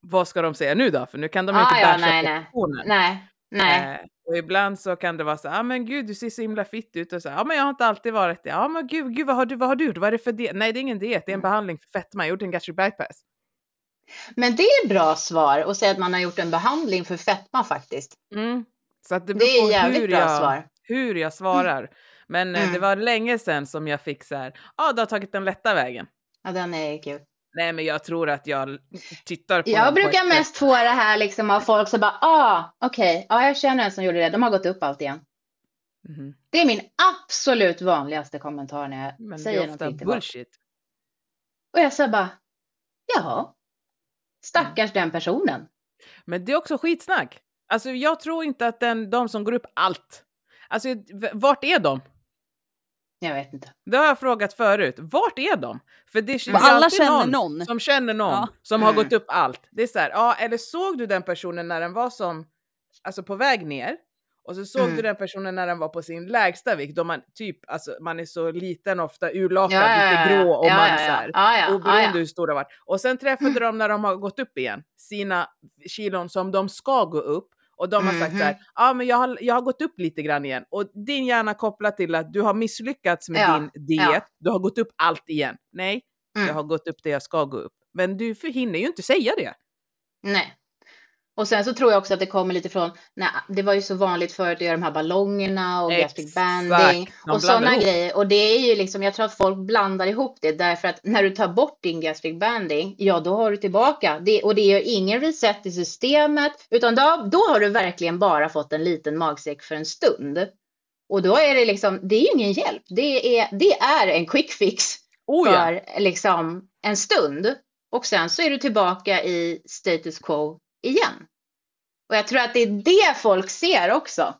vad ska de säga nu då? För nu kan de Ah, inte ja, basha nej, nej. Nej, nej. Eh, och ibland så kan det vara så här, ah, men gud du ser så himla fitt ut och så här, ja men jag har inte alltid varit det. Ja men gud, gud vad har du, vad har du gjort? Vad är det för diet? Nej det är ingen diet, det är en Mm. behandling för fetma. Jag gjort en gastric bypass. Men det är bra svar att säga att man har gjort en behandling för fetma faktiskt. Mm. Så att det Det är jävligt hur bra jag, svar. hur jag svarar. Men eh, det Mm. var länge sedan som jag fick så här, ja ah, du har tagit den lätta vägen. Ja, den är kul. Nej men jag tror att jag tittar på Jag på brukar sätt- mest få det här liksom av folk som bara, ah, okej, ja, jag känner en som gjorde det, de har gått upp allt igen. Mhm. Det är min absolut vanligaste kommentar när jag Men det säger är ofta någonting till folk. bullshit. Och jag säger bara, jaha, stackars den personen. Men det är också skitsnack. Alltså jag tror inte att den, de som går upp allt, alltså vart är de? Jag vet inte. Det har jag frågat förut. Vart är de? För det, det är alla känner någon. som känner någon Ja. som har Mm. gått upp allt. Det är så här, ja, eller såg du den personen när den var som, alltså på väg ner? Och så såg Mm. du den personen när den var på sin lägsta vikt, då man typ, alltså man är så liten ofta, urlakad, Ja, ja, lite grå och ja, man ja, så här, Ja, ja, oberoende ja, ja. hur stora de varit. Och sen träffade de när de har gått upp igen, sina kilon som de ska gå upp. Och de har sagt så här, Mhm. ja men jag har, jag har gått upp lite grann igen. Och din hjärna kopplat till att du har misslyckats med Ja, din diet, ja. du har gått upp allt igen. Nej, jag Mm. har gått upp det jag ska gå upp. Men du hinner ju inte säga det. Nej. Och sen så tror jag också att det kommer lite från, nej, det var ju så vanligt förut att göra de här ballongerna och gastric banding och sådana grejer. Och det är ju liksom, jag tror att folk blandar ihop det därför att när du tar bort din gastric banding, ja då har du tillbaka. Det, och det gör ingen reset i systemet, utan då, då har du verkligen bara fått en liten magsäck för en stund. Och då är det liksom, det är ju ingen hjälp. Det är, det är en quick fix Oh ja. för liksom en stund. Och sen så är du tillbaka i status quo igen. Och jag tror att det är det folk ser också.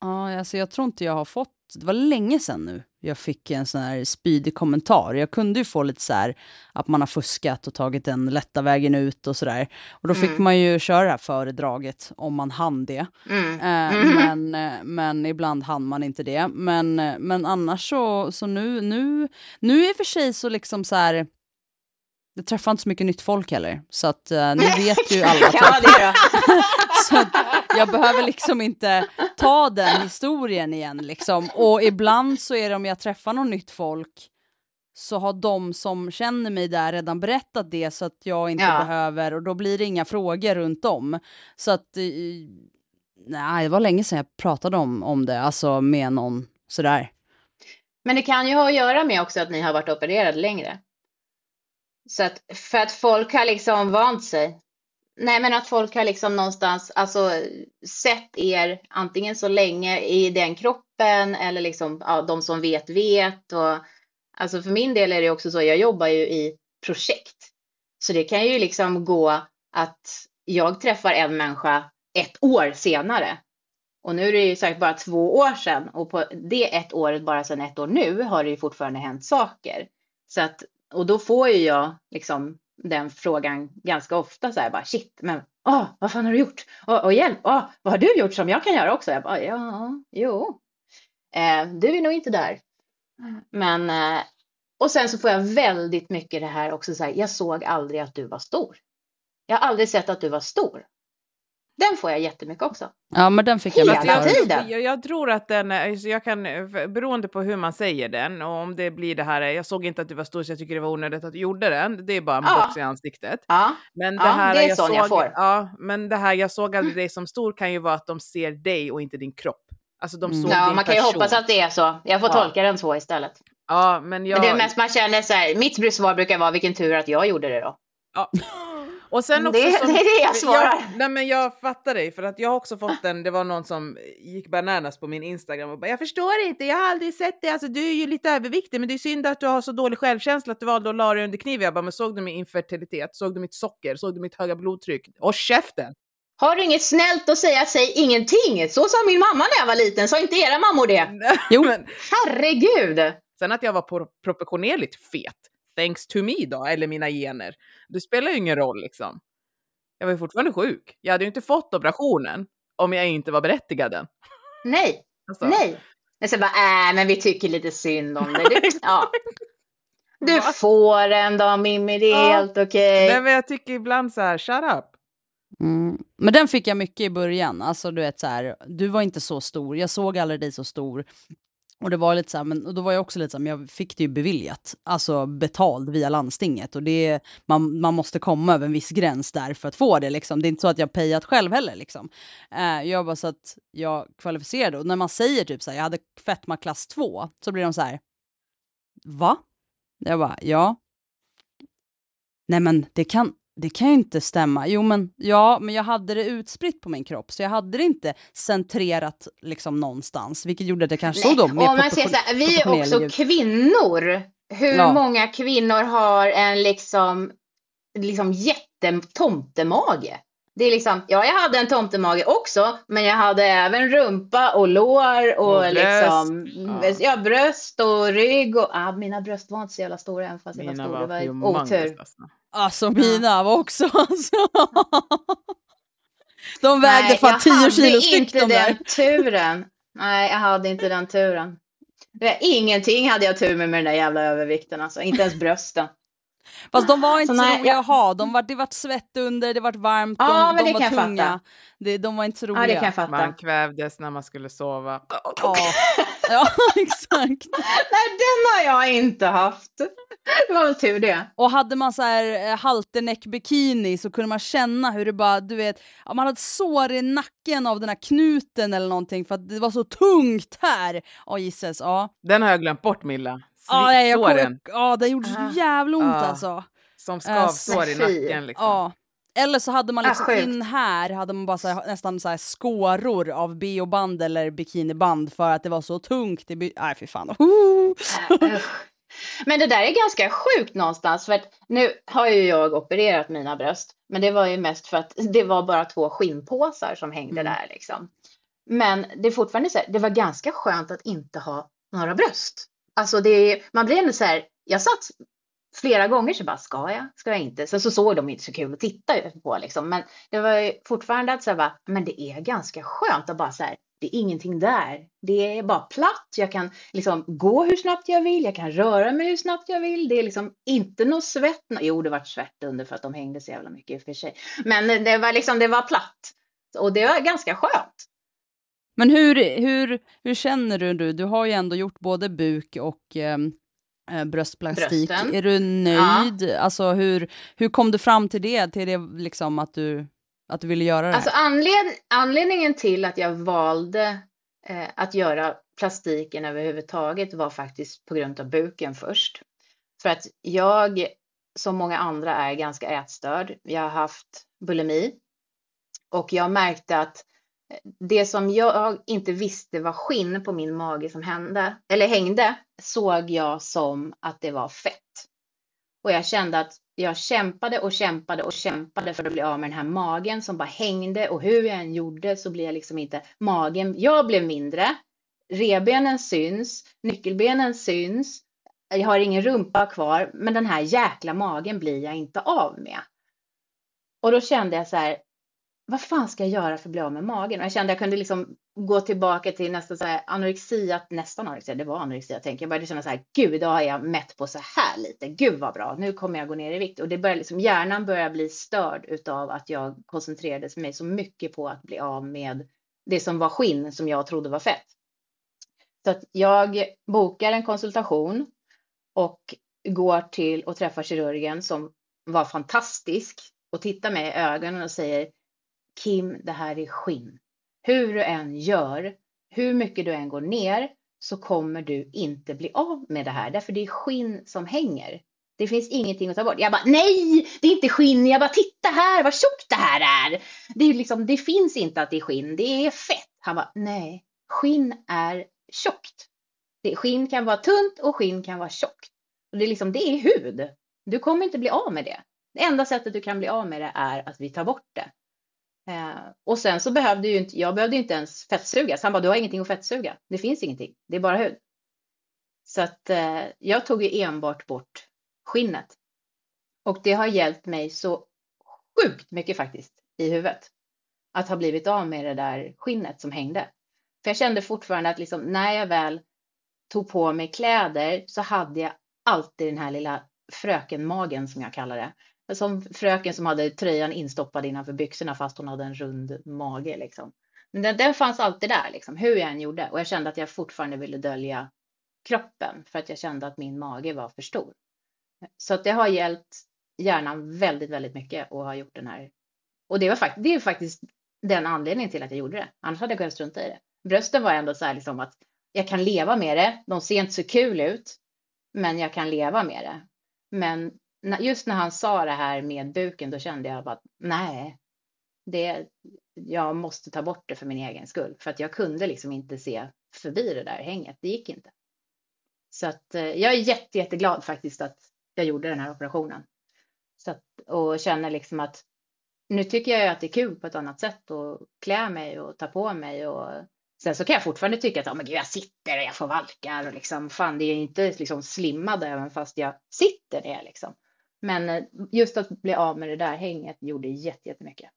Ja, alltså jag tror inte jag har fått, det var länge sedan nu jag fick en sån här spydig kommentar. Jag kunde ju få lite så här att man har fuskat och tagit den lätta vägen ut och sådär. Och då fick Mm. man ju köra det här föredraget om man hann det. Mm. Eh, Mhm. men, eh, men ibland hann man inte det. Men, eh, men annars så, så nu, nu, nu i och för sig så liksom så här, jag träffar inte så mycket nytt folk heller. Så att eh, nu vet ju alla. (laughs) typ. ja, det det. (laughs) Så att jag behöver liksom inte ta den historien igen liksom. Och ibland så är det om jag träffar någon nytt folk så har de som känner mig där redan berättat det så att jag inte Ja. behöver och då blir det inga frågor runt om. Så att eh, nej, det var länge sedan jag pratade om, om det, alltså med någon sådär. Men det kan ju ha att göra med också att ni har varit opererade längre. Så att för att folk har liksom vant sig. Nej, men att folk har liksom någonstans alltså sett er antingen så länge i den kroppen eller liksom ja, de som vet vet och alltså för min del är det också så. Jag jobbar ju i projekt, så det kan ju liksom gå att jag träffar en människa ett år senare och nu är det ju sagt bara två år sedan och på det ett året, bara sedan ett år nu, har det ju fortfarande hänt saker. Så att, och då får ju jag liksom den frågan ganska ofta så här bara shit, men åh, vad fan har du gjort? Och, och hjälp, åh, vad har du gjort som jag kan göra också? Jag bara, ja, jo, eh, du är nog inte där. Men, eh, och sen så får jag väldigt mycket det här också så här, jag såg aldrig att du var stor. Jag har aldrig sett att du var stor. Den får jag jättemycket också. Ja, men den fick jag Hela jag, förut. tiden. jag, jag tror att den, är- alltså jag kan, beroende på hur man säger den och om det blir det här, jag såg inte att du var stor så jag tycker det var onödigt att du gjorde den. Det är bara en Ja. box i ansiktet. Ja, Men det Ja, här det är jag sån såg, jag får. Ja, men det här jag såg aldrig dig som stor kan ju vara att de ser dig och inte din kropp. Alltså de Mm. såg ja din man kan ju person. hoppas att det är så. Jag får Ja. tolka den så istället. Ja, men jag... Men det är mest man känner så här, mitt svar brukar vara vilken tur att jag gjorde det då. Ja. (laughs) Och sen också Det, som, (laughs) det är det jag svarar. Jag, nej men jag fattar dig för att jag har också fått den, det var någon som gick bananas på min Instagram och bara jag förstår inte, jag har aldrig sett det, alltså du är ju lite överviktig men det är synd att du har så dålig självkänsla att du valde att la dig under kniv. Jag bara men såg du min infertilitet, såg du mitt socker, såg du mitt höga blodtryck? Och käften! Har du inget snällt att säga, säg ingenting. Så sa min mamma när jag var liten, sa inte era mammor det? (laughs) Jo. men, Herregud! sen att jag var pro- proportionerligt fet, thanks to me då, eller mina gener. Det spelar ju ingen roll liksom. Jag var ju fortfarande sjuk. Jag hade ju inte fått operationen om jag inte var berättigad den. Nej, Alltså. nej. Men så bara, äh, men vi tycker lite synd om dig. Du, (laughs) ja. du Va? får en då Mimmi, det är Ja. helt okej. Nej, men jag tycker ibland så här, shut up. Mm. Men den fick jag mycket i början. Alltså du vet så här, du var inte så stor, jag såg aldrig dig så stor. Och det var lite så här, men och då var jag också lite så här, men jag fick det ju beviljat, alltså betald via landstinget. Och det man, man måste komma över en viss gräns där för att få det liksom. Det är inte så att jag payat själv heller liksom. Eh, jag bara så att jag kvalificerade. Och när man säger typ så här, jag hade fetma klass 2, så blir de så här, va? Jag bara, ja. Nej men det kan, det kan ju inte stämma. Jo men ja, men jag hade det utspritt på min kropp så jag hade det inte centrerat liksom någonstans, vilket gjorde att jag kanske såg då och mer man säger så här, vi är också kvinnor. Hur Ja. många kvinnor har en liksom, liksom jättetomtemage? Det är liksom, ja, jag hade en tomtemage också, men jag hade även rumpa och lår och, Och bröst, liksom, ja. ja. bröst och rygg och, ah, mina bröst var inte så jävla stora även fast jag var stor. Det var otur. alltså. Alltså mina var också (laughs) alltså. De vägde Nej, fan jag 10 hade kilo styck inte de där. den turen. Nej, jag hade inte den turen. Ingenting hade jag tur med med den där jävla övervikten alltså. Inte ens brösten. Fast de var inte Så så, nej, roliga jag- att ha. De var, det vart svett under, det vart varmt, de, Ja, men de det var kan jag tunga. fatta. Det, de var inte så roliga. Ja, det kan jag fatta. Man kvävdes när man skulle sova. Ja, (laughs) ja (laughs) exakt. Nej, den har jag inte haft. (laughs) det var väl tur det. Och hade man så här eh, halterneck-bikini så kunde man känna hur det bara, du vet, man hade sår i nacken av den här knuten eller någonting för att det var så tungt här. Ja, gisses, ja. Den har jag glömt bort Milla. Ja, jag, jag, Såren ja, det gjorde Ah. så jävla ont Ja. alltså. som skavsår i nacken liksom. Ja. Eller så hade man Ah, liksom sjukt. in här hade man bara så här, nästan så här skåror av bh-band eller bikiniband för att det var så tungt. i by- Nej, fy fan. (laughs) Uh. Men det där är ganska sjukt någonstans för att nu har ju jag opererat mina bröst, men det var ju mest för att det var bara två skinnpåsar som hängde Mm. där liksom. Men det är fortfarande så här, det var ganska skönt att inte ha några bröst. Alltså det, man blir ändå så här, jag satt flera gånger så bara, ska jag, ska jag inte? Sen så såg de inte så kul att titta på liksom, men det var ju fortfarande att säga, men det är ganska skönt att bara så här, det är ingenting där. Det är bara platt. Jag kan liksom gå hur snabbt jag vill. Jag kan röra mig hur snabbt jag vill. Det är liksom inte något svett. Jo, det var svett under för att de hängde så jävla mycket i och för sig. Men det var liksom, det var platt. Och det var ganska skönt. Men hur, hur, hur känner du nu? Du har ju ändå gjort både buk och ehm, eh, bröstplastik. Brösten. Är du nöjd? Alltså hur, hur kom du fram till det? Till det liksom att du, att du ville göra det? Alltså anled anledningen till att jag valde eh, att göra plastiken överhuvudtaget var faktiskt på grund av buken först. För att jag, som många andra, är ganska ätstörd. Jag har haft bulimi och jag märkte att eh, det som jag inte visste var skinn på min mage som hände, eller hängde, såg jag som att det var fett. Och jag kände att jag kämpade och kämpade och kämpade för att bli av med den här magen som bara hängde och hur jag än gjorde så blev jag liksom inte magen. Jag blev mindre. Rebenen syns, nyckelbenen syns. Jag har ingen rumpa kvar, men den här jäkla magen blir jag inte av med. Och då kände jag så här, vad fan ska jag göra för att bli av med magen? Och jag kände att jag kunde liksom gå tillbaka till nästan så här anorexia, nästan anorexia, det var anorexia tänker jag. började känna så här, gud idag har jag mätt på så här lite, gud vad bra, nu kommer jag gå ner i vikt. Och det började liksom, hjärnan börjar bli störd utav att jag koncentrerade mig så mycket på att bli av med det som var skinn som jag trodde var fett. Så att jag bokar en konsultation och går till och träffar kirurgen som var fantastisk och tittar mig i ögonen och säger Kim, det här är skinn. Hur du än gör, hur mycket du än går ner så kommer du inte bli av med det här därför det är skinn som hänger. Det finns ingenting att ta bort. Jag bara nej, det är inte skinn. Jag bara titta här vad tjockt det här är. Det, är liksom, det finns inte att det är skinn, det är fett. Han bara nej, skinn är tjockt. Det, skinn kan vara tunt och skinn kan vara tjockt. Och det, är liksom, det är hud. Du kommer inte bli av med det. Det enda sättet du kan bli av med det är att vi tar bort det. Eh, och sen så behövde ju inte, jag behövde inte ens fettsuga. Så han bara, du har ingenting att fettsuga. Det finns ingenting. Det är bara hud. Så att eh, jag tog ju enbart bort skinnet. Och det har hjälpt mig så sjukt mycket faktiskt i huvudet. Att ha blivit av med det där skinnet som hängde. För jag kände fortfarande att liksom, när jag väl tog på mig kläder så hade jag alltid den här lilla frökenmagen som jag kallar det. Som fröken som hade tröjan instoppad innanför byxorna fast hon hade en rund mage. Liksom. Men den, den fanns alltid där, liksom, hur jag än gjorde. Och jag kände att jag fortfarande ville dölja kroppen för att jag kände att min mage var för stor. Så att det har hjälpt hjärnan väldigt, väldigt mycket och har gjort den här. Och det var fakt det är faktiskt den anledningen till att jag gjorde det. Annars hade jag kunnat strunta i det. Brösten var ändå så här liksom att jag kan leva med det. De ser inte så kul ut, men jag kan leva med det. Men just när han sa det här med buken, då kände jag bara nej, det, jag måste ta bort det för min egen skull. För att jag kunde liksom inte se förbi det där hänget. Det gick inte. Så att eh, jag är jätte, jätteglad faktiskt att jag gjorde den här operationen. Så att, och känner liksom att nu tycker jag att det är kul på ett annat sätt att klä mig och ta på mig. Och sen så kan jag fortfarande tycka att oh, men gud, jag sitter och jag får valkar och liksom fan det är inte liksom slimmad även fast jag sitter ner liksom. Men eh, just att bli av med det där hänget gjorde jättemycket.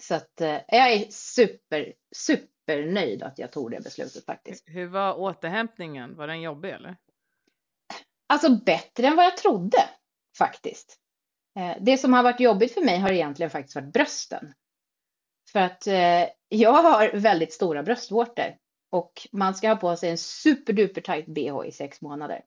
Så att eh, jag är super, super nöjd att jag tog det beslutet faktiskt. Hur var återhämtningen? Var den jobbig eller? Alltså bättre än vad jag trodde faktiskt. Eh, Det som har varit jobbigt för mig har egentligen faktiskt varit brösten. För att jag har väldigt stora bröstvårtor och man ska ha på sig en superduper tight bh i sex månader.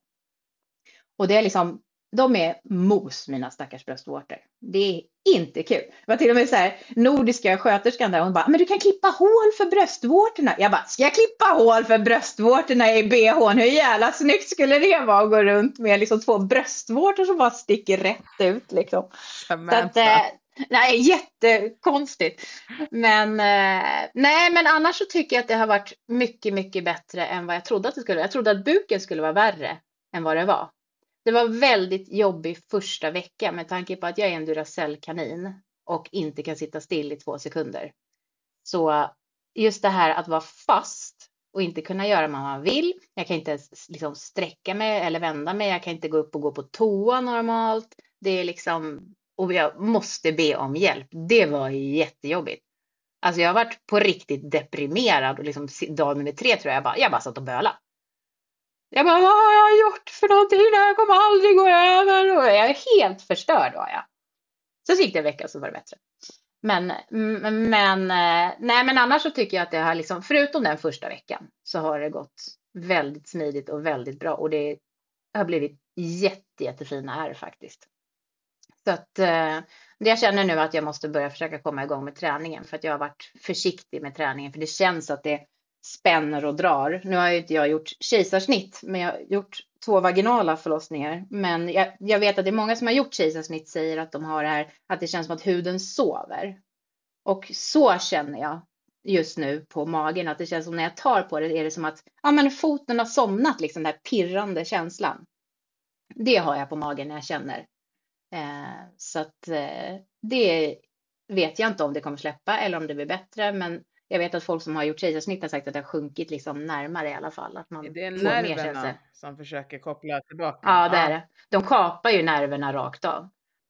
Och det är liksom, de är mos mina stackars bröstvårtor. Det är inte kul. Det var till och med så här nordiska sköterskan där hon bara, men du kan klippa hål för bröstvårtorna. Jag bara, ska jag klippa hål för bröstvårtorna i bhn? Hur jävla snyggt skulle det vara att gå runt med liksom två bröstvårtor som bara sticker rätt ut liksom. Att, eh, nej, jättekonstigt. Men eh, nej, men annars så tycker jag att det har varit mycket, mycket bättre än vad jag trodde att det skulle vara. Jag trodde att buken skulle vara värre än vad det var. Det var väldigt jobbig första vecka med tanke på att jag är en Duracell-kanin och inte kan sitta still i två sekunder. Så just det här att vara fast och inte kunna göra vad man vill. Jag kan inte liksom sträcka mig eller vända mig. Jag kan inte gå upp och gå på toa normalt. Det är liksom, och jag måste be om hjälp. Det var jättejobbigt. Alltså jag har varit på riktigt deprimerad och liksom dag nummer tre tror jag, jag bara, jag bara satt och bölade. Jag bara, vad har jag gjort för någonting? Det här kommer aldrig gå över. Och jag är helt förstörd var jag. Så gick det en vecka så var det bättre. Men, mm, men, eh, nej, men annars så tycker jag att det har liksom, förutom den första veckan, så har det gått väldigt smidigt och väldigt bra. Och det har blivit jätte, jättefina ärr faktiskt. Så att eh, jag känner nu att jag måste börja försöka komma igång med träningen för att jag har varit försiktig med träningen för det känns att det spänner och drar. Nu har ju inte jag gjort kejsarsnitt, men jag har gjort två vaginala förlossningar. Men jag, jag, vet att det är många som har gjort kejsarsnitt säger att de har det här, att det känns som att huden sover. Och så känner jag just nu på magen, att det känns som när jag tar på det är det som att ja, men foten har somnat, liksom den här pirrande känslan. Det har jag på magen när jag känner. Eh, så att eh, det vet jag inte om det kommer släppa eller om det blir bättre, men jag vet att folk som har gjort kejsarsnitt har sagt att det har sjunkit liksom närmare i alla fall. Att man det är nerverna som försöker koppla tillbaka? Ja, det är det. De kapar ju nerverna rakt av.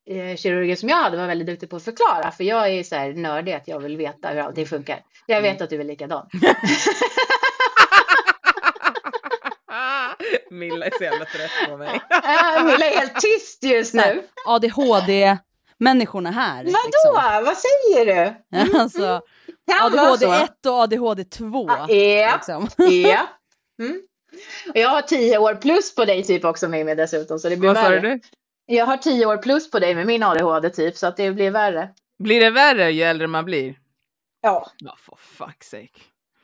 Eh, kirurgen som jag hade var väldigt duktig på att förklara, för jag är så här nördig att jag vill veta hur allting funkar. Jag vet mm. att du är likadan. (laughs) Milla är så jävla trött på mig. (laughs) Milla är helt tyst just nu. ADHD-människorna här. Vadå? Liksom. Vad säger du? (laughs) Mm. alltså, ADHD 1 och ADHD 2. Ja. Liksom. ja. Mm. Jag har tio år plus på dig typ också Mimmi dessutom. Så det blir Vad värre. sa du? Jag har tio år plus på dig med min ADHD typ så att det blir värre. Blir det värre ju äldre man blir? Ja. Ja, for fuck's sake.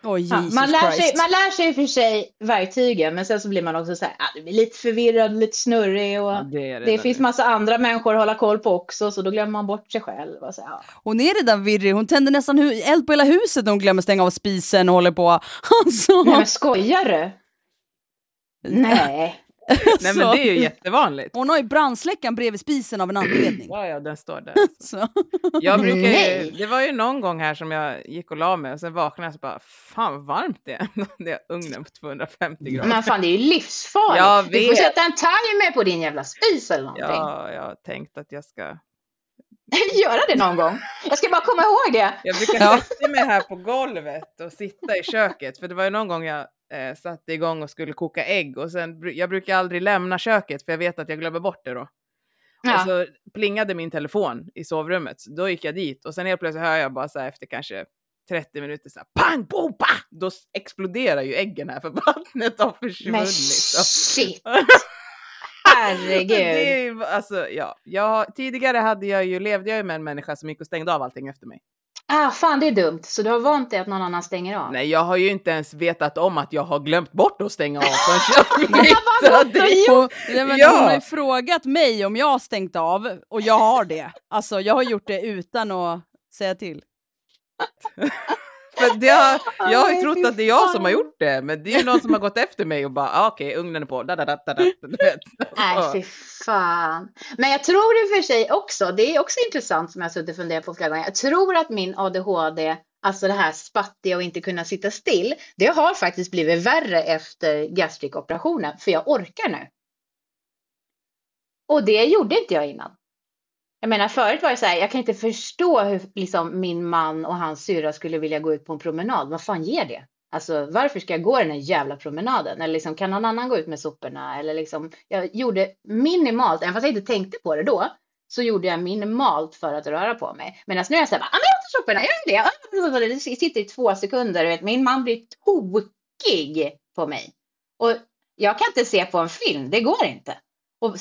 Oh, ja, man, lär sig, man lär sig för sig verktygen men sen så blir man också så här, ah, du blir lite förvirrad, lite snurrig och ja, det, det, det finns massa andra människor att hålla koll på också så då glömmer man bort sig själv. Och så, ja. Hon är redan virrig, hon tänder nästan eld på hela huset när hon glömmer stänga av spisen och håller på. (laughs) Alltså. Nej men skojar du? Nej. (laughs) Nej men det är ju jättevanligt. Hon har ju brandsläckaren bredvid spisen av en anledning. Ja, ja, den står där. (laughs) Så. Jag brukar ju, det var ju någon gång här som jag gick och la mig och sen vaknade jag och bara, fan vad varmt det är. (laughs) Det är ugnen på 250 grader. Men fan det är ju livsfarligt. Jag vet. Du får sätta en timer på din jävla spis eller någonting. Ja, jag har tänkt att jag ska göra det någon gång. Jag ska bara komma ihåg det. Jag brukar sätta mig här på golvet och sitta i köket. För det var ju någon gång jag eh, satte igång och skulle koka ägg. Och sen, jag brukar aldrig lämna köket för jag vet att jag glömmer bort det då. Ja. Och så plingade min telefon i sovrummet. Då gick jag dit och sen helt plötsligt hör jag bara så här efter kanske 30 minuter så här pang, boom, pa! Då exploderar ju äggen här för (laughs) vattnet har försvunnit. Men shit! (laughs) Herregud. Det är, alltså, ja. jag, tidigare hade jag ju, levde jag ju med en människa som gick och stängde av allting efter mig. Ah, fan det är dumt. Så du har vant dig att någon annan stänger av? Nej, jag har ju inte ens vetat om att jag har glömt bort att stänga av förrän jag (laughs) flyttade. Ja. hon har ju frågat mig om jag har stängt av och jag har det. Alltså jag har gjort det utan att säga till. (laughs) För det har, jag har ju trott att det är jag som har gjort det, men det är ju någon som har gått efter mig och bara ah, okej, okay, ugnen är på. Da, da, da, da, (laughs) Nej, fy fan. Men jag tror i och för sig också, det är också intressant som jag har suttit och funderat på flera gånger. Jag tror att min ADHD, alltså det här spattiga och inte kunna sitta still, det har faktiskt blivit värre efter gastrikoperationen, för jag orkar nu. Och det gjorde inte jag innan. Jag menar förut var det så här, jag kan inte förstå hur liksom, min man och hans syra skulle vilja gå ut på en promenad. Vad fan ger det? Alltså varför ska jag gå den här jävla promenaden? Eller liksom, kan någon annan gå ut med soporna? Eller liksom, jag gjorde minimalt, även fast jag inte tänkte på det då, så gjorde jag minimalt för att röra på mig. Medan nu är jag så här, ah, jag tar soporna, jag gör det. Ah, det sitter i två sekunder, vet, min man blir tokig på mig. Och jag kan inte se på en film, det går inte. Och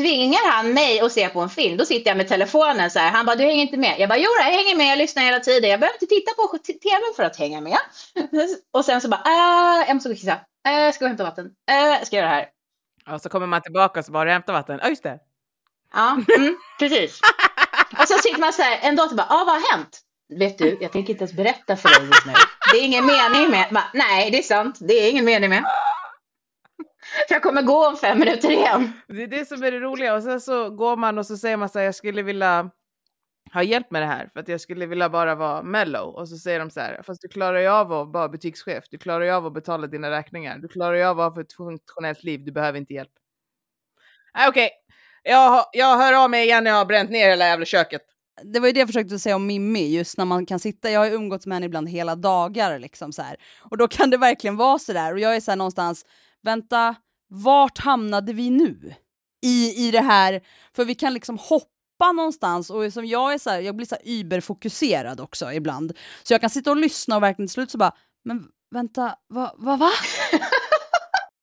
tvingar han mig att se på en film, då sitter jag med telefonen så här. Han bara, du hänger inte med. Jag bara, jo jag hänger med, jag lyssnar hela tiden. Jag behöver inte titta på t- tv för att hänga med. (laughs) Och sen så bara, äh, jag måste gå och kissa. Äh, jag ska gå och hämta vatten. Äh, jag ska göra det här. Och så kommer man tillbaka och så bara, har du hämtat vatten? Ja, just det. Ja, mm, precis. Och så sitter man så här en dag och bara, ah, vad har hänt? Vet du, jag tänker inte ens berätta för dig just nu. Det är ingen mening med. Bara, Nej, det är sant. Det är ingen mening med. För jag kommer gå om fem minuter igen. Det är det som är det roliga. Och sen så går man och så säger man så här, jag skulle vilja ha hjälp med det här för att jag skulle vilja bara vara mellow. Och så säger de så här, fast du klarar ju av att vara butikschef. Du klarar ju av att betala dina räkningar. Du klarar ju av att ha ett funktionellt liv. Du behöver inte hjälp. Okej, jag, har- jag hör av mig igen när jag har bränt ner hela jävla köket. det var ju det jag försökte säga om Mimmi, just när man kan sitta, jag har ju umgåtts med henne ibland hela dagar liksom så här. Och då kan det verkligen vara så där. och jag är så här någonstans, vänta, vart hamnade vi nu? I, i det här, för vi kan liksom hoppa någonstans och som jag är så här, jag blir så här überfokuserad också ibland. Så jag kan sitta och lyssna och verkligen till slut så bara, men vänta, vad, vad, va?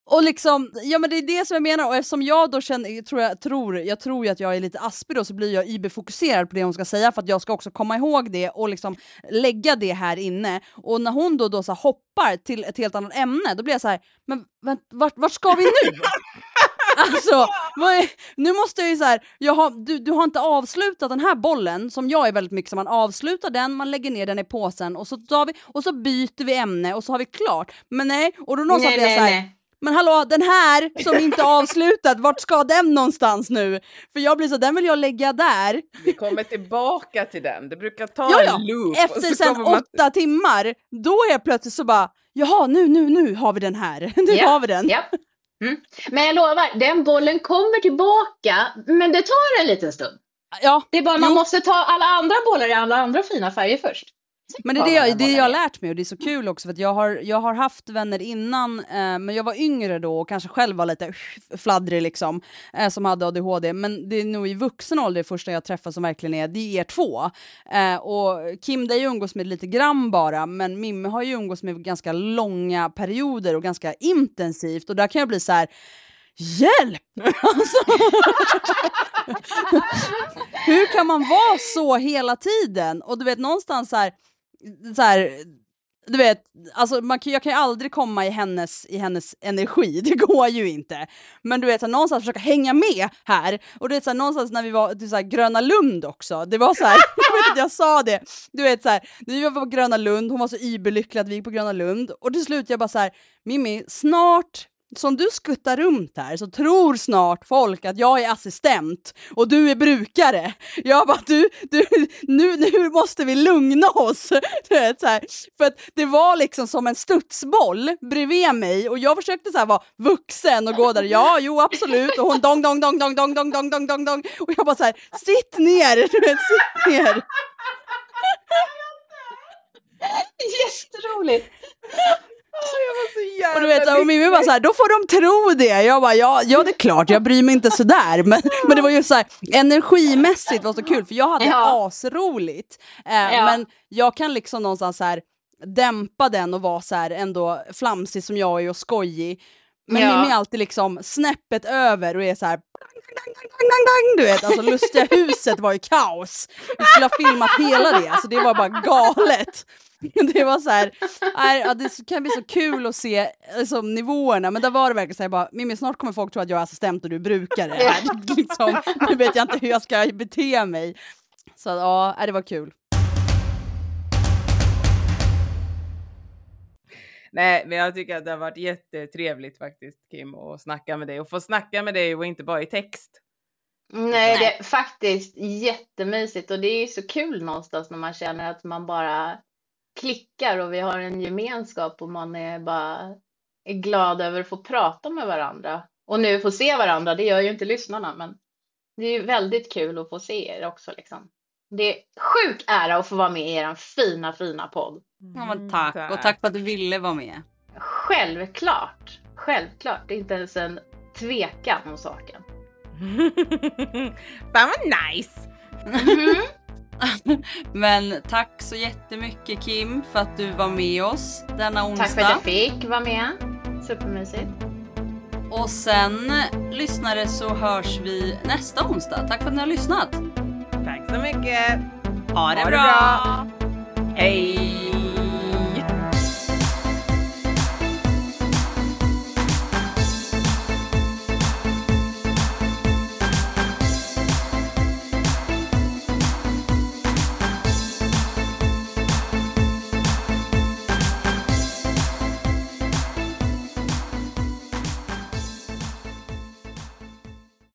Och liksom, ja men det är det som jag menar och eftersom jag då känner, tror, jag tror, jag tror ju att jag är lite aspig då så blir jag iberfokuserad på det hon ska säga för att jag ska också komma ihåg det och liksom lägga det här inne. Och när hon då, då så hoppar till ett helt annat ämne då blir jag så här, men vänt, vart, vart ska vi nu? (laughs) Alltså, nu måste jag ju så här, jag har, du, du har inte avslutat den här bollen som jag är väldigt mycket som man avslutar den, man lägger ner den i påsen och så, tar vi, och så byter vi ämne och så har vi klart. Men nej, och då någonstans Nej, blir jag nej, så här, nej. Men hallå, den här som (laughs) inte är avslutad, vart ska den någonstans nu? För jag blir så, den vill jag lägga där. Vi kommer tillbaka till den. Det brukar ta Ja, ja. en loop. Efter sen man- åtta timmar, då är jag plötsligt så bara, jaha, nu, nu, nu har vi den här. (laughs) Nu Ja, har vi den. Ja. Mm. Men jag lovar, den bollen kommer tillbaka, men det tar en liten stund. Ja, Det är bara man Jo. måste ta alla andra bollar i alla andra fina färger först. Men det är det, jag, det jag har lärt mig och det är så kul också för att jag har, jag har haft vänner innan eh, men jag var yngre då och kanske själv var lite fladdrig liksom eh, som hade ADHD men det är nog i vuxen ålder första jag träffar som verkligen är, det är er två. Eh, och Kim dig umgås med lite grann bara men Mimme har ju umgås med ganska långa perioder och ganska intensivt och där kan jag bli så här Hjälp! (laughs) Alltså, hur kan man vara så hela tiden? Och du vet någonstans så här, så här du vet, alltså man kan, jag kan ju aldrig komma i hennes, i hennes energi, (laughs) det går ju inte. Men du vet, så här, någonstans försöka hänga med här. Och du vet, så här, någonstans när vi var till så här, Gröna Lund också, det var så här, (laughs) jag vet att jag sa det, du vet så här, vi var på Gröna Lund, hon var så überlycklig att vi gick på Gröna Lund. Och till slut jag bara så här, Mimmi, snart som du skuttar runt här så tror snart folk att jag är assistent och du är brukare. Jag bara, du, du nu, nu måste vi lugna oss. (laughs) Du vet, så här. För att det var liksom som en studsboll bredvid mig och jag försökte så här vara vuxen och gå där, ja, jo absolut, och hon dong, dong, dong, dong, dong, dong, dong, dong, dong, dong. Och jag bara så här, sitt ner, du vet, sitt ner. (laughs) Jätteroligt! Och du vet, och Mimmi bara så här, då får de tro det. Jag bara, ja, ja det är klart, jag bryr mig inte sådär. Men, men det var ju så här, energimässigt var så kul, för jag hade Ja. asroligt. Eh, Ja. Men jag kan liksom någonstans så här, dämpa den och vara så här ändå flamsig som jag är och skojig. Men Ja. Mimmi är alltid liksom snäppet över och är så här du vet, alltså lustiga huset var ju kaos. Vi skulle ha filmat hela det, alltså det var bara galet. (laughs) Det var så här, nej, ja, det kan bli så kul att se liksom, nivåerna, men där var det verkligen så här, bara, Mimmi snart kommer folk tro att jag är assistent och du är brukare. Här. (laughs) Liksom, nu vet jag inte hur jag ska bete mig. Så ja, det var kul. Nej, men jag tycker att det har varit jättetrevligt faktiskt Kim att snacka med dig och få snacka med dig och inte bara i text. Nej, det är faktiskt jättemysigt och det är ju så kul någonstans när man känner att man bara klickar och vi har en gemenskap och man är bara är glad över att få prata med varandra. Och nu få se varandra, det gör ju inte lyssnarna, men det är ju väldigt kul att få se er också liksom. Det är sjuk ära att få vara med i er fina, fina podd. Men tack. Och tack för att du ville vara med. Självklart, självklart, det är inte ens en tvekan om saken. (laughs) Fan vad nice! Mhm. (laughs) Men tack så jättemycket Kim för att du var med oss denna onsdag. Tack för att jag fick vara med. Supermysigt. Och sen lyssnare så hörs vi nästa onsdag. Tack för att ni har lyssnat. Tack så mycket. Ha det, Ha det bra. bra. Hej!